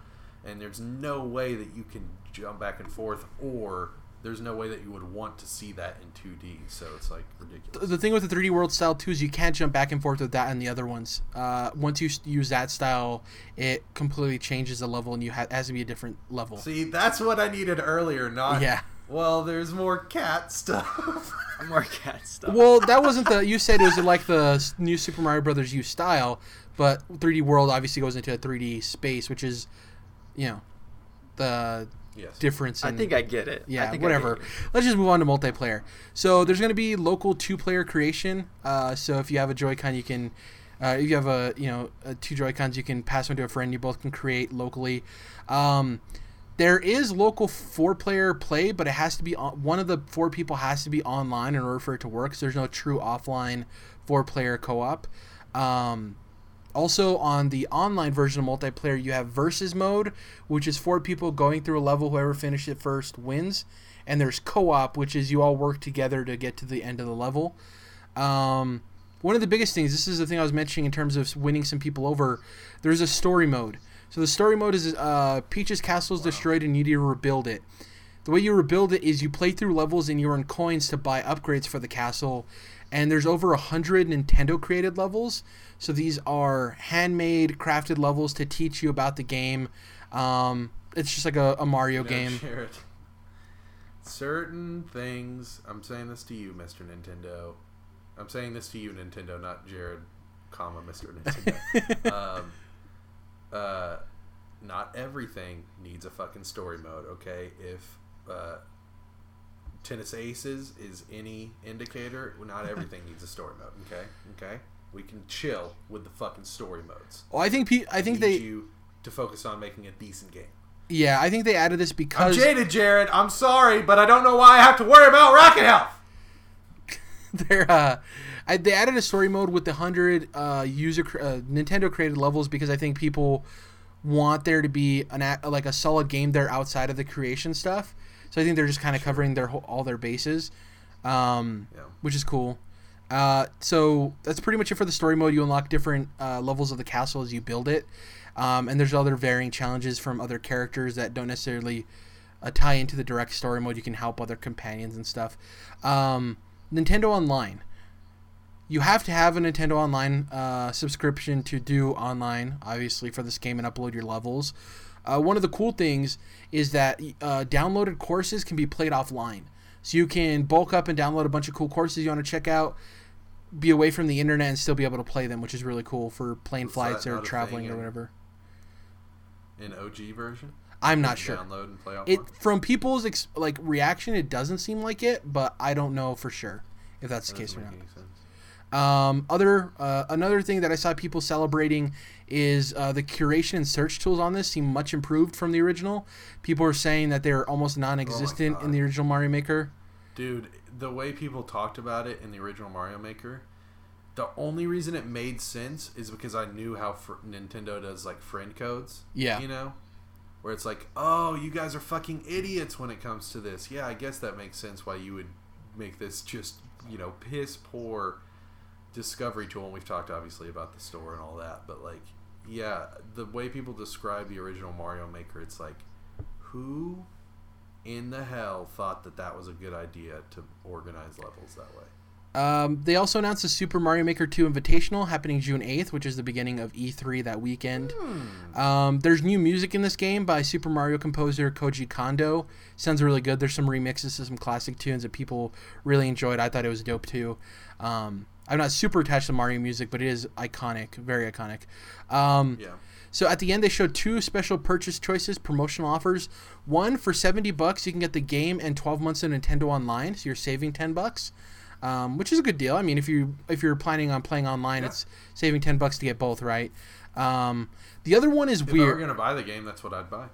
And there's no way that you can jump back and forth, or there's no way that you would want to see that in 2D. So it's like ridiculous. the thing with the 3D World style too is you can't jump back and forth with that and the other ones. Uh, once you use that style, it completely changes the level, and you ha- has to be a different level. See, that's what I needed earlier. Not Yeah. Well, there's more cat stuff. More cat stuff. Well, that wasn't the. You said it was like the new Super Mario Brothers U style, but 3D World obviously goes into a 3D space, which is, you know, the yes. difference. In, I think I get it. I yeah, think I whatever. get you. Let's just move on to multiplayer. So there's going to be local two-player creation. Uh, so if you have a Joy-Con, you can. Uh, if you have a you know uh, two Joy Cons, you can pass them to a friend. You both can create locally. Um, there is local four-player play, but it has to be on, one of the four people has to be online in order for it to work. So there's no true offline four-player co-op. Um, also, on the online version of multiplayer, you have versus mode, which is four people going through a level. Whoever finishes it first wins. And there's co-op, which is you all work together to get to the end of the level. Um, one of the biggest things, this is the thing I was mentioning in terms of winning some people over. There's a story mode. So the story mode is uh, Peach's castle is destroyed and you need to rebuild it. The way you rebuild it is you play through levels and you earn coins to buy upgrades for the castle. And there's over a hundred Nintendo created levels. So these are handmade, crafted levels to teach you about the game. Um, it's just like a, a Mario No, game. Jared. Certain things. I'm saying this to you, Mr. Nintendo. I'm saying this to you, Nintendo, not Jared, comma Mr. Nintendo. um, uh, not everything needs a fucking story mode. Okay, if uh, Tennis Aces is any indicator, not everything needs a story mode. Okay, okay, we can chill with the fucking story modes. Well, I think pe- I think they you to focus on making a decent game. yeah I think they added this I'm because jaded, Jared. I'm sorry, but I don't know why I have to worry about rocket health. they're uh, I, they added a story mode with the hundred uh, user cr- uh, Nintendo created levels because I think people want there to be an a- like a solid game there outside of the creation stuff. So I think they're just kind of covering their whole, all their bases, um, Yeah. which is cool. Uh, so that's pretty much it for the story mode. You unlock different uh, levels of the castle as you build it, um, and there's other varying challenges from other characters that don't necessarily uh, tie into the direct story mode. You can help other companions and stuff. Um, Nintendo Online. You have to have a Nintendo Online uh, subscription to do online, obviously, for this game and upload your levels. Uh, one of the cool things is that uh, downloaded courses can be played offline. So you can bulk up and download a bunch of cool courses you want to check out, be away from the internet, and still be able to play them, which is really cool for plane Is flights that or not a traveling thing or in- whatever. In OG version. I'm not sure. Download and play. It from people's ex- like reaction, it doesn't seem like it, but I don't know for sure if that's That the case or not. Um, other uh, another thing that I saw people celebrating is uh, the curation and search tools on this seem much improved from the original. People are saying that they're almost non-existent in the original Mario Maker. Dude, the way people talked about it in the original Mario Maker, the only reason it made sense is because I knew how fr- Nintendo does like friend codes. Yeah. You know? Where it's like, oh, you guys are fucking idiots when it comes to this. Yeah, I guess that makes sense why you would make this just, you know, piss poor discovery tool. And we've talked obviously about the store and all that. But like, yeah, the way people describe the original Mario Maker, it's like, who in the hell thought that that was a good idea to organize levels that way? Um, they also announced the Super Mario Maker 2 Invitational happening June 8th, which is the beginning of E3 that weekend. Um, there's new music in this game by Super Mario composer Koji Kondo. Sounds really good. There's some remixes to some classic tunes that people really enjoyed. I thought it was dope too. Um, I'm not super attached to Mario music, but it is iconic, very iconic. Um, Yeah. so at the end, they showed two special purchase choices, promotional offers. One for seventy bucks, you can get the game and twelve months of Nintendo Online, so you're saving ten bucks, um, which is a good deal. I mean, if you if you're planning on playing online, Yeah. it's saving ten bucks to get both, right? Um, the other one is If I were weird. gonna buy the game, that's what I'd buy.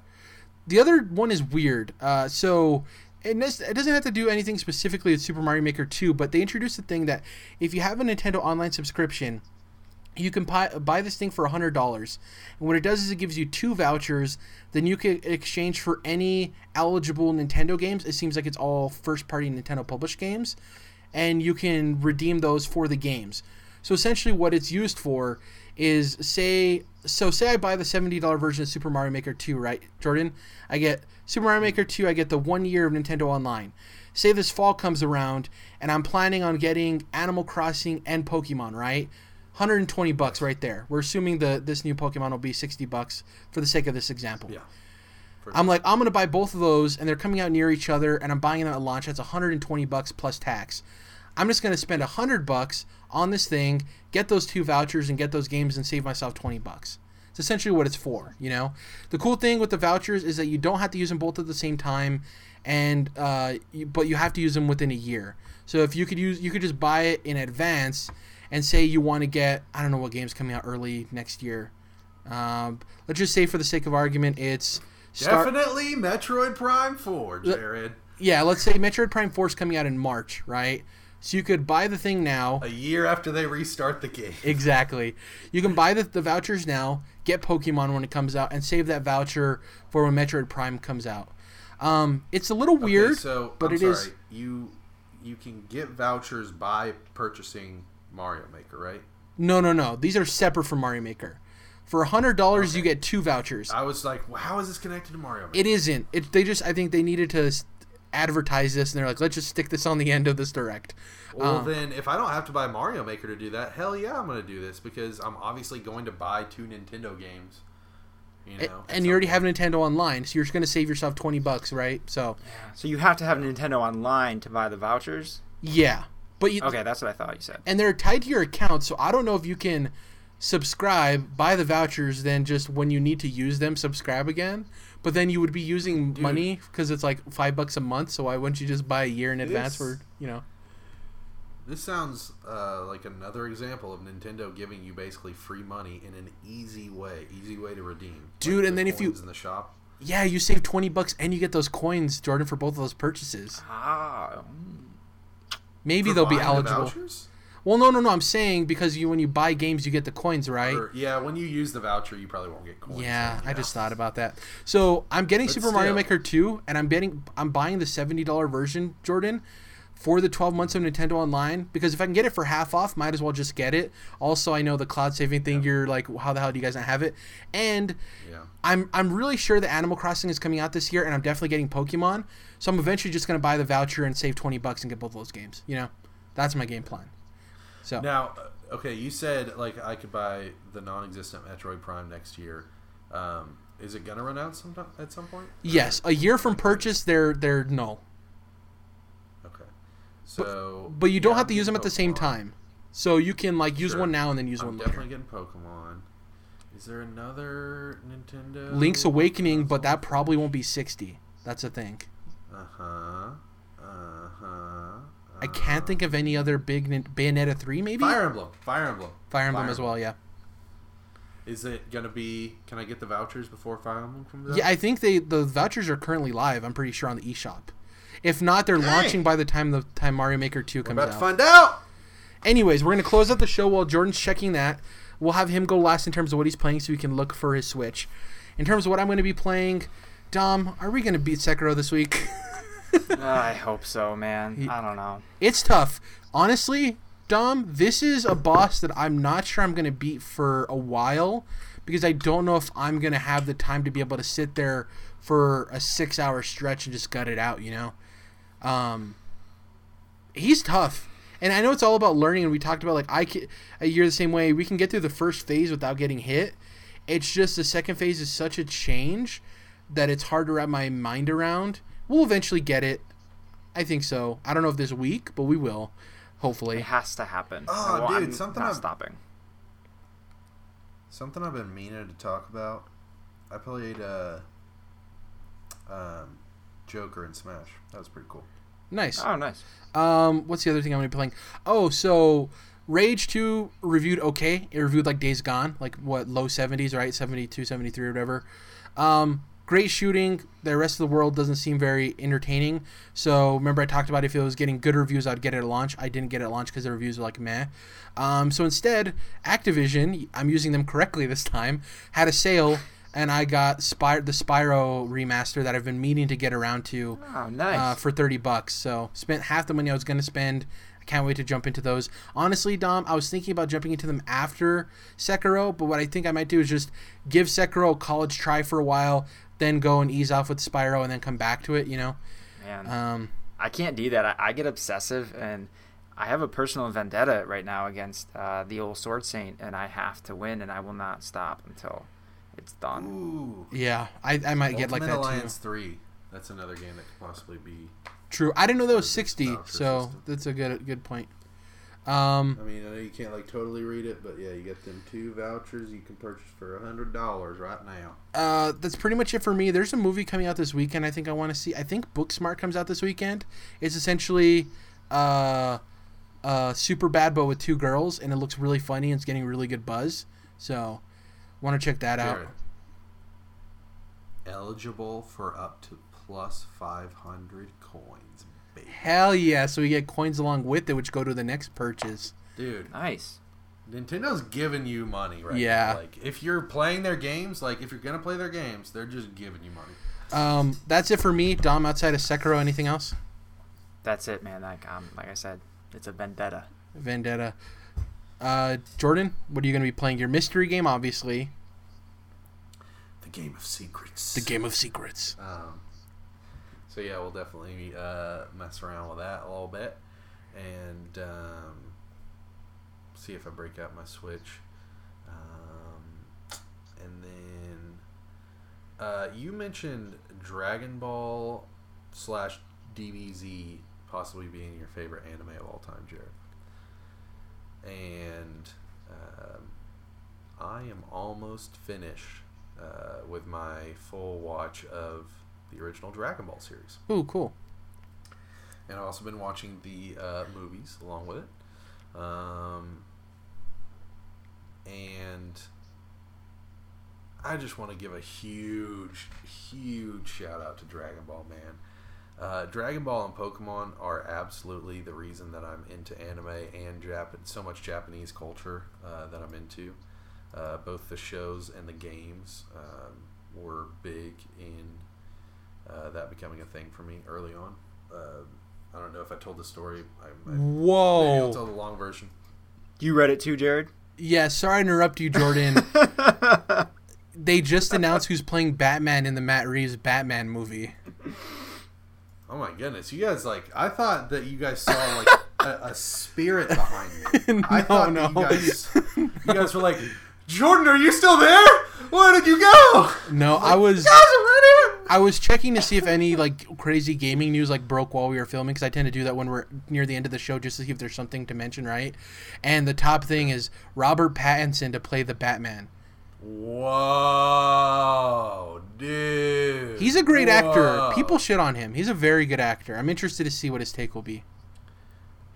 The other one is weird. Uh, so and this, it doesn't have to do anything specifically with Super Mario Maker 2, but they introduced the thing that if you have a Nintendo Online subscription, you can buy, buy this thing for $100. And what it does is it gives you two vouchers. Then you can exchange for any eligible Nintendo games. It seems like it's all first party Nintendo published games. And you can redeem those for the games. So essentially, what it's used for is say, so say I buy the $70 version of Super Mario Maker 2, right, Jordan? I get Super Mario Maker 2, I get the one year of Nintendo Online. Say this fall comes around and I'm planning on getting Animal Crossing and Pokemon, right? 120 bucks right there. We're assuming the this new Pokemon will be 60 bucks for the sake of this example. Yeah. For I'm like, I'm gonna buy both of those, and they're coming out near each other, and I'm buying them at launch. That's 120 bucks plus tax. I'm just gonna spend 100 bucks on this thing, get those two vouchers, and get those games, and save myself 20 bucks. It's essentially what it's for. You know, the cool thing with the vouchers is that you don't have to use them both at the same time, and uh, you, but you have to use them within a year. So if you could use, you could just buy it in advance, and say you want to get, I don't know what games coming out early next year. Um, let's just say, for the sake of argument, it's Definitely Metroid Prime 4, Jared. yeah, let's say Metroid Prime 4 is coming out in March, right? So you could buy the thing now. A year after they restart the game. Exactly. You can buy the, the vouchers now, get Pokemon when it comes out, and save that voucher for when Metroid Prime comes out. Um, it's a little Okay, weird, so but I'm it sorry. is- You you can get vouchers by purchasing Mario Maker, right? No, no, no. These are separate from Mario Maker. For hundred dollars, you get two vouchers. I was like, well, how is this connected to Mario Maker? It isn't. It. They just. I think they needed to advertise this, and they're like, let's just stick this on the end of this direct. Well, Um, then, if I don't have to buy Mario Maker to do that, hell yeah, I'm going to do this because I'm obviously going to buy two Nintendo games. You A- know, and you already have Nintendo Online, so you're just gonna save yourself twenty bucks, right? So, So you have to have Nintendo Online to buy the vouchers. yeah. But you, Okay, that's what I thought you said. and they're tied to your account, so I don't know if you can subscribe, buy the vouchers, then just when you need to use them, subscribe again. But then you would be using money because it's like five bucks a month. So why wouldn't you just buy a year in advance for you know? This sounds uh, like another example of Nintendo giving you basically free money in an easy way, easy way to redeem. Dude, Like and the then if you- in the shop, Yeah, you save twenty bucks and you get those coins, Jordan, for both of those purchases. Ah, mm. Maybe For they'll be the eligible. vouchers? Well, no, no, no. I'm saying because you when you buy games, you get the coins, right? Or, yeah, when you use the voucher, you probably won't get coins. Yeah, I just thought about that. So I'm getting But Super Mario. Maker 2, and I'm getting I'm buying the seventy dollar version, Jordan, for the twelve months of Nintendo Online because if I can get it for half off, might as well just get it. Also, I know the cloud saving thing. You're like, how the hell do you guys not have it? And Yeah. I'm I'm really sure that Animal Crossing is coming out this year, and I'm definitely getting Pokemon. So I'm eventually just gonna buy the voucher and save twenty bucks and get both of those games. You know, that's my game plan. So Now, uh, okay, you said like I could buy the non-existent Metroid Prime next year. Um, is it gonna run out sometime at some point? Yes, a year from purchase, they're they're null. Okay. So, But you don't yeah, have I'm to use them at the same time. So you can like use Sure. one now and then use I'm one later. definitely getting Pokemon. Is there another Nintendo? Link's Awakening, but that probably won't be 60. That's a thing. Uh huh. Uh huh. I can't think of any other big Bayonetta 3 maybe? Fire Emblem. Fire Emblem. Fire Emblem Fire as well, yeah. Is it gonna be? Can I get the vouchers before Fire Emblem comes out? Yeah, I think they the vouchers are currently live. I'm pretty sure on the eShop. If not, they're Dang. launching by the time the time Mario Maker 2 We're comes about out. to find out. Anyways, we're gonna close out the show while Jordan's checking that. We'll have him go last in terms of what he's playing, so we can look for his Switch. In terms of what I'm gonna be playing, Dom, are we gonna beat Sekiro this week? I hope so, man. I don't know. it's tough, honestly. Dom, this is a boss that I'm not sure I'm gonna beat for a while because I don't know if I'm gonna have the time to be able to sit there for a six hour stretch and just gut it out. You know, um, he's tough, and I know it's all about learning. And we talked about like I can, you're the same way. We can get through the first phase without getting hit. It's just the second phase is such a change that it's hard to wrap my mind around. We'll eventually get it. I think so. I don't know if this week, but we will. Hopefully. It has to happen. Oh, Well, dude, I'm something not I've- stopping. Something I've been meaning to talk about. I played uh, um, Joker in Smash. That was pretty cool. Nice. Oh, nice. Um, what's the other thing I'm gonna be playing? Oh, so Rage 2 reviewed okay. It reviewed like Days Gone, like what low 70s, right? 72, 73 or whatever. Um, great shooting. The rest of the world doesn't seem very entertaining. So remember I talked about if it was getting good reviews, I'd get it at launch. I didn't get it at launch because the reviews were like meh. Um, so instead, Activision, I'm using them correctly this time, had a sale. And I got Spy- the Spyro remaster that I've been meaning to get around to Oh, nice. uh, for 30 bucks. So spent half the money I was going to spend. I can't wait to jump into those. Honestly, Dom, I was thinking about jumping into them after Sekiro, but what I think I might do is just give Sekiro a college try for a while, then go and ease off with Spyro and then come back to it, you know? man, Um, I can't do that. I, I get obsessive, and I have a personal vendetta right now against uh, the old Sword Saint, and I have to win, and I will not stop until it's done. Ooh. yeah, I, I might get like Ultimate that Alliance too. 3. That's another game that could possibly be. True. I didn't know that was 60, so system. that's a good good point. Um, I mean, I know you can't like totally read it, but yeah, you get them two vouchers you can purchase for a hundred dollars right now. uh, that's pretty much it for me. There's a movie coming out this weekend. I think I want to see. I think Booksmart comes out this weekend. It's essentially uh, uh, Superbad, but with two girls, and it looks really funny. and It's getting really good buzz. So, want to check that out. Eligible for up to plus five hundred coins. Hell yeah! So we get coins along with it, which go to the next purchase. Dude, Nice. Nintendo's giving you money right Yeah. now. Like if you're playing their games, like if you're gonna play their games, they're just giving you money. Um, that's it for me, Dom. Outside of Sekiro, anything else? That's it, man. Like, um, like I said, it's a vendetta. Vendetta. Uh, Jordan, what are you going to be playing? Your mystery game, obviously. The game of secrets. The Game of Secrets. Um, so yeah, we'll definitely uh, mess around with that a little bit, and um, see if I break out my Switch. Um, and then uh, you mentioned Dragon Ball slash DBZ possibly being your favorite anime of all time, Jared. And um, I am almost finished uh, with my full watch of the original Dragon Ball series. Ooh, cool. And I've also been watching the uh, movies along with it. Um, and I just want to give a huge, huge shout out to Dragon Ball, man. Uh, Dragon Ball and Pokemon are absolutely the reason that I'm into anime and Jap- so much Japanese culture uh, that I'm into. Uh, both the shows and the games um, were big in uh, that becoming a thing for me early on. Uh, I don't know if I told the story. I, I, maybe I'll tell the long version. You read it too, Jared? Yeah, sorry to interrupt you, Jordan. they just announced who's playing Batman in the Matt Reeves Batman movie. Oh my goodness, you guys like I thought that you guys saw like a, a spirit behind me. I No, thought no. you guys you guys were like, Jordan, are you still there? Where did you go? No, I was Guys, I'm right here. I was checking to see if any like crazy gaming news like broke while we were filming because I tend to do that when we're near the end of the show just to see if there's something to mention, right? And the top thing is Robert Pattinson to play the Batman. Whoa, dude. He's a great actor. People shit on him. He's a very good actor. I'm interested to see what his take will be.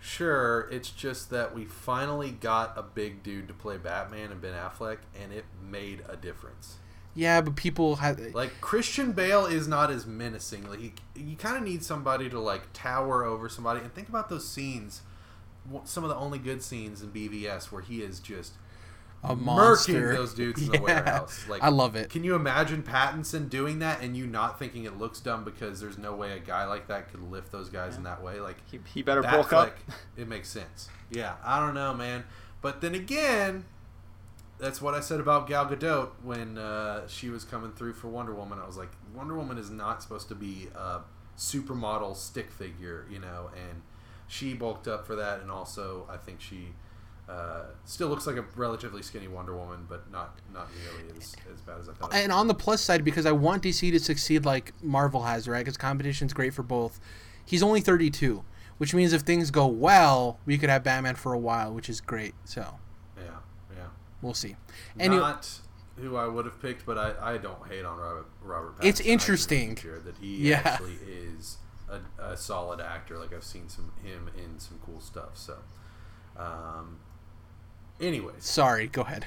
Sure, it's just that we finally got a big dude to play Batman and Ben Affleck, and it made a difference. Yeah, but people have Like Christian Bale is not as menacing. Like he, you kind of need somebody to like tower over somebody. And think about those scenes, some of the only good scenes in BVS where he is just a murking monster. those dudes in the Yeah. warehouse. Like I love it. Can you imagine Pattinson doing that and you not thinking it looks dumb because there's no way a guy like that could lift those guys in that way? Like He, he better that bulk up. flick, it makes sense. Yeah, I don't know, man. But then again, that's what I said about Gal Gadot when uh, she was coming through for Wonder Woman. I was like, Wonder Woman is not supposed to be a supermodel stick figure, you know, and she bulked up for that, and also I think she. Uh, still looks like a relatively skinny Wonder Woman, but not not nearly as, as bad as I thought. And on the plus side, because I want DC to succeed like Marvel has, right? Because competition's great for both. He's only 32, which means if things go well, we could have Batman for a while, which is great. So yeah, yeah. we'll see. Not who I would have picked, but I, I don't hate on Robert Robert. Pattinson. It's I agree with interesting. that he Yeah. actually is a, a solid actor. Like I've seen some him in some cool stuff. So, um, anyways, sorry, go ahead.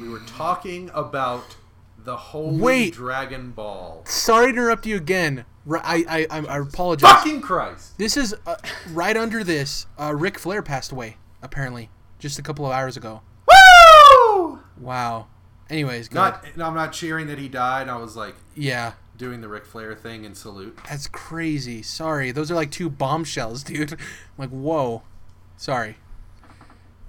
we were talking about the holy Wait. Dragon Ball. sorry to interrupt you again. I I, I, I apologize. Fucking Christ! This is uh, right under this. Uh, Ric Flair passed away apparently just a couple of hours ago. Woo! Wow. Anyways, go ahead. Not, I'm not cheering that he died. I was like Yeah. doing the Ric Flair thing and salute. That's crazy. Sorry. Those are like two bombshells, dude. I'm like, whoa. Sorry.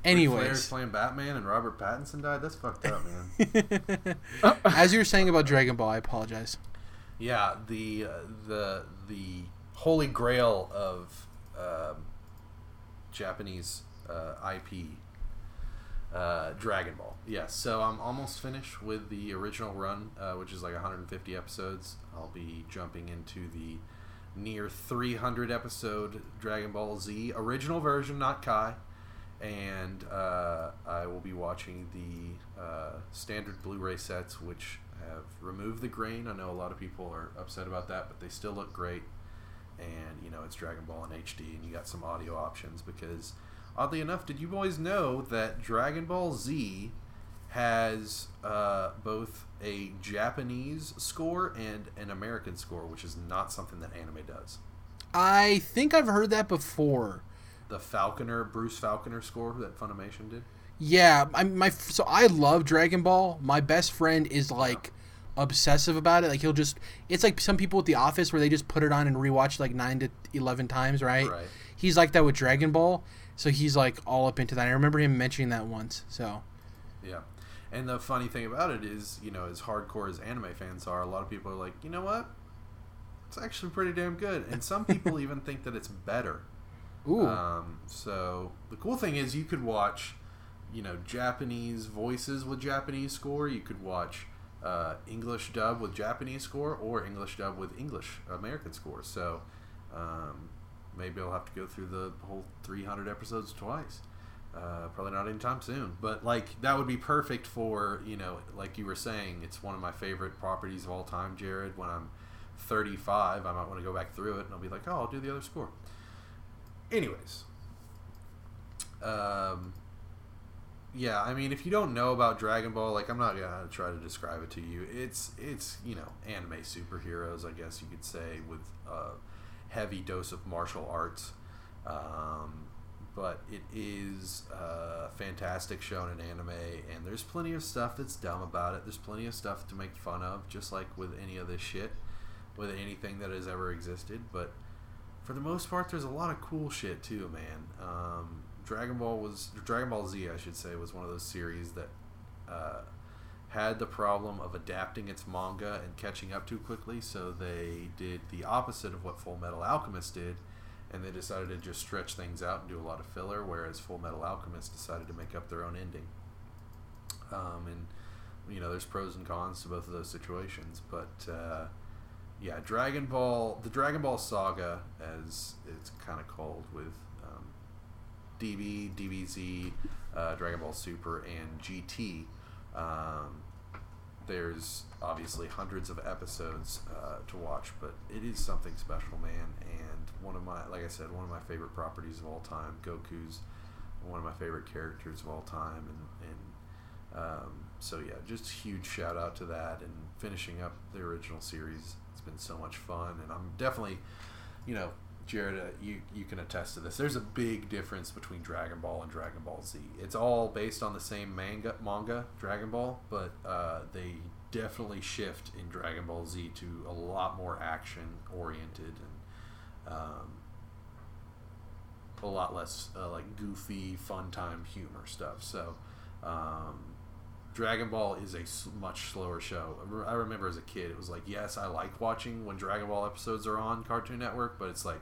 Anyways, playing Batman and Robert Pattinson died. That's fucked up, man. as you were saying about Dragon Ball, I apologize. Yeah, the uh, the the holy grail of um, Japanese uh, IP, uh, Dragon Ball. Yes, so I'm almost finished with the original run, uh, which is like 150 episodes. I'll be jumping into the near 300 episode Dragon Ball Z original version, not Kai. And uh, I will be watching the uh, standard Blu-ray sets, which have removed the grain. I know a lot of people are upset about that, but they still look great. And you know it's Dragon Ball in HD, and you got some audio options because, oddly enough, did you boys know that Dragon Ball Z has uh, both a Japanese score and an American score, which is not something that anime does. I think I've heard that before. The Faulconer, Bruce Faulconer score that Funimation did. Yeah, I my so I love Dragon Ball. My best friend is like obsessive about it. Like he'll just it's like some people at the office where they just put it on and rewatch like 9 to 11 times, right? Right. He's like that with Dragon Ball. So he's like all up into that. I remember him mentioning that once. So, Yeah. And the funny thing about it is, you know, as hardcore as anime fans are, a lot of people are like, you know what? It's actually pretty damn good. And some people even think that it's better. Ooh. Um, so the cool thing is you could watch, you know, Japanese voices with Japanese score. You could watch uh, English dub with Japanese score or English dub with English American score. So um, maybe I'll have to go through the whole 300 episodes twice. Uh, probably not anytime soon, but like that would be perfect for you know, like you were saying, it's one of my favorite properties of all time, Jared. When I'm 35, I might want to go back through it, and I'll be like, oh, I'll do the other score. Anyways, um, yeah, I mean, if you don't know about Dragon Ball, like I'm not gonna try to describe it to you. It's it's you know anime superheroes, I guess you could say, with a heavy dose of martial arts. Um, but it is a fantastic show in anime, and there's plenty of stuff that's dumb about it. There's plenty of stuff to make fun of, just like with any of this shit, with anything that has ever existed. But for the most part, there's a lot of cool shit too, man. Um, Dragon Ball was Dragon Ball Z, I should say, was one of those series that uh, had the problem of adapting its manga and catching up too quickly. So they did the opposite of what Full Metal Alchemist did, and they decided to just stretch things out and do a lot of filler. Whereas Full Metal Alchemist decided to make up their own ending. Um, and you know, there's pros and cons to both of those situations. But uh, yeah, Dragon Ball, the Dragon Ball Saga, as it's kind of called with um, DB, DBZ, uh, Dragon Ball Super, and GT. Um, there's obviously hundreds of episodes uh, to watch, but it is something special, man. And one of my, like I said, one of my favorite properties of all time. Goku's one of my favorite characters of all time, and, and um, so yeah, just huge shout out to that and finishing up the original series. Been so much fun, and I'm definitely, you know, Jared, uh, you you can attest to this. There's a big difference between Dragon Ball and Dragon Ball Z. It's all based on the same manga, manga Dragon Ball, but uh, they definitely shift in Dragon Ball Z to a lot more action oriented and um, a lot less uh, like goofy, fun time humor stuff. So. Um, Dragon Ball is a much slower show. I remember as a kid, it was like, yes, I like watching when Dragon Ball episodes are on Cartoon Network, but it's like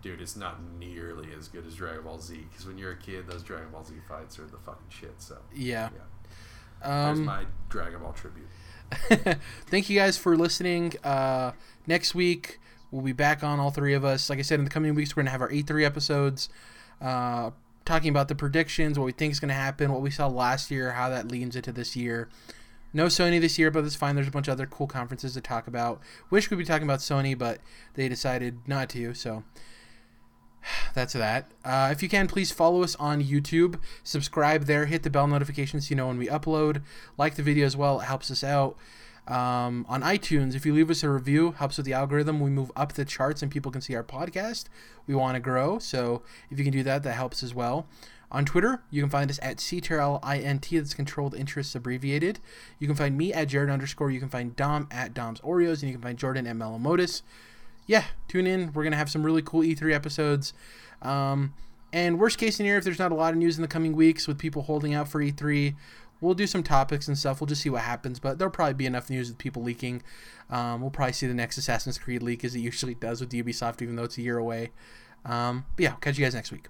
dude, it's not nearly as good as Dragon Ball Z. Because when you're a kid, those Dragon Ball Z fights are the fucking shit. So yeah, yeah. Um, There's my Dragon Ball tribute. Thank you guys for listening. Uh, next week we'll be back on all three of us. Like I said, in the coming weeks we're gonna have our E3 episodes. Uh, talking about the predictions, what we think is going to happen, what we saw last year, how that leans into this year. No Sony this year, but that's fine. There's a bunch of other cool conferences to talk about. Wish we'd be talking about Sony, but they decided not to. So that's that. Uh, if you can, please follow us on YouTube. Subscribe there. Hit the bell notification so you know when we upload. Like the video as well. It helps us out. Um, on iTunes, if you leave us a review, helps with the algorithm. We move up the charts and people can see our podcast. We want to grow, so if you can do that, that helps as well. On Twitter, you can find us at CTRLINT, that's controlled interests abbreviated. You can find me at Jared underscore. You can find Dom at Dom's Oreos, and you can find Jordan at Melomotus yeah, tune in. We're gonna have some really cool E3 episodes. Um, and worst case scenario, if there's not a lot of news in the coming weeks with people holding out for E3, we'll do some topics and stuff. We'll just see what happens. But there'll probably be enough news with people leaking. Um, we'll probably see the next Assassin's Creed leak as it usually does with Ubisoft, even though it's a year away. Um, but yeah, catch you guys next week.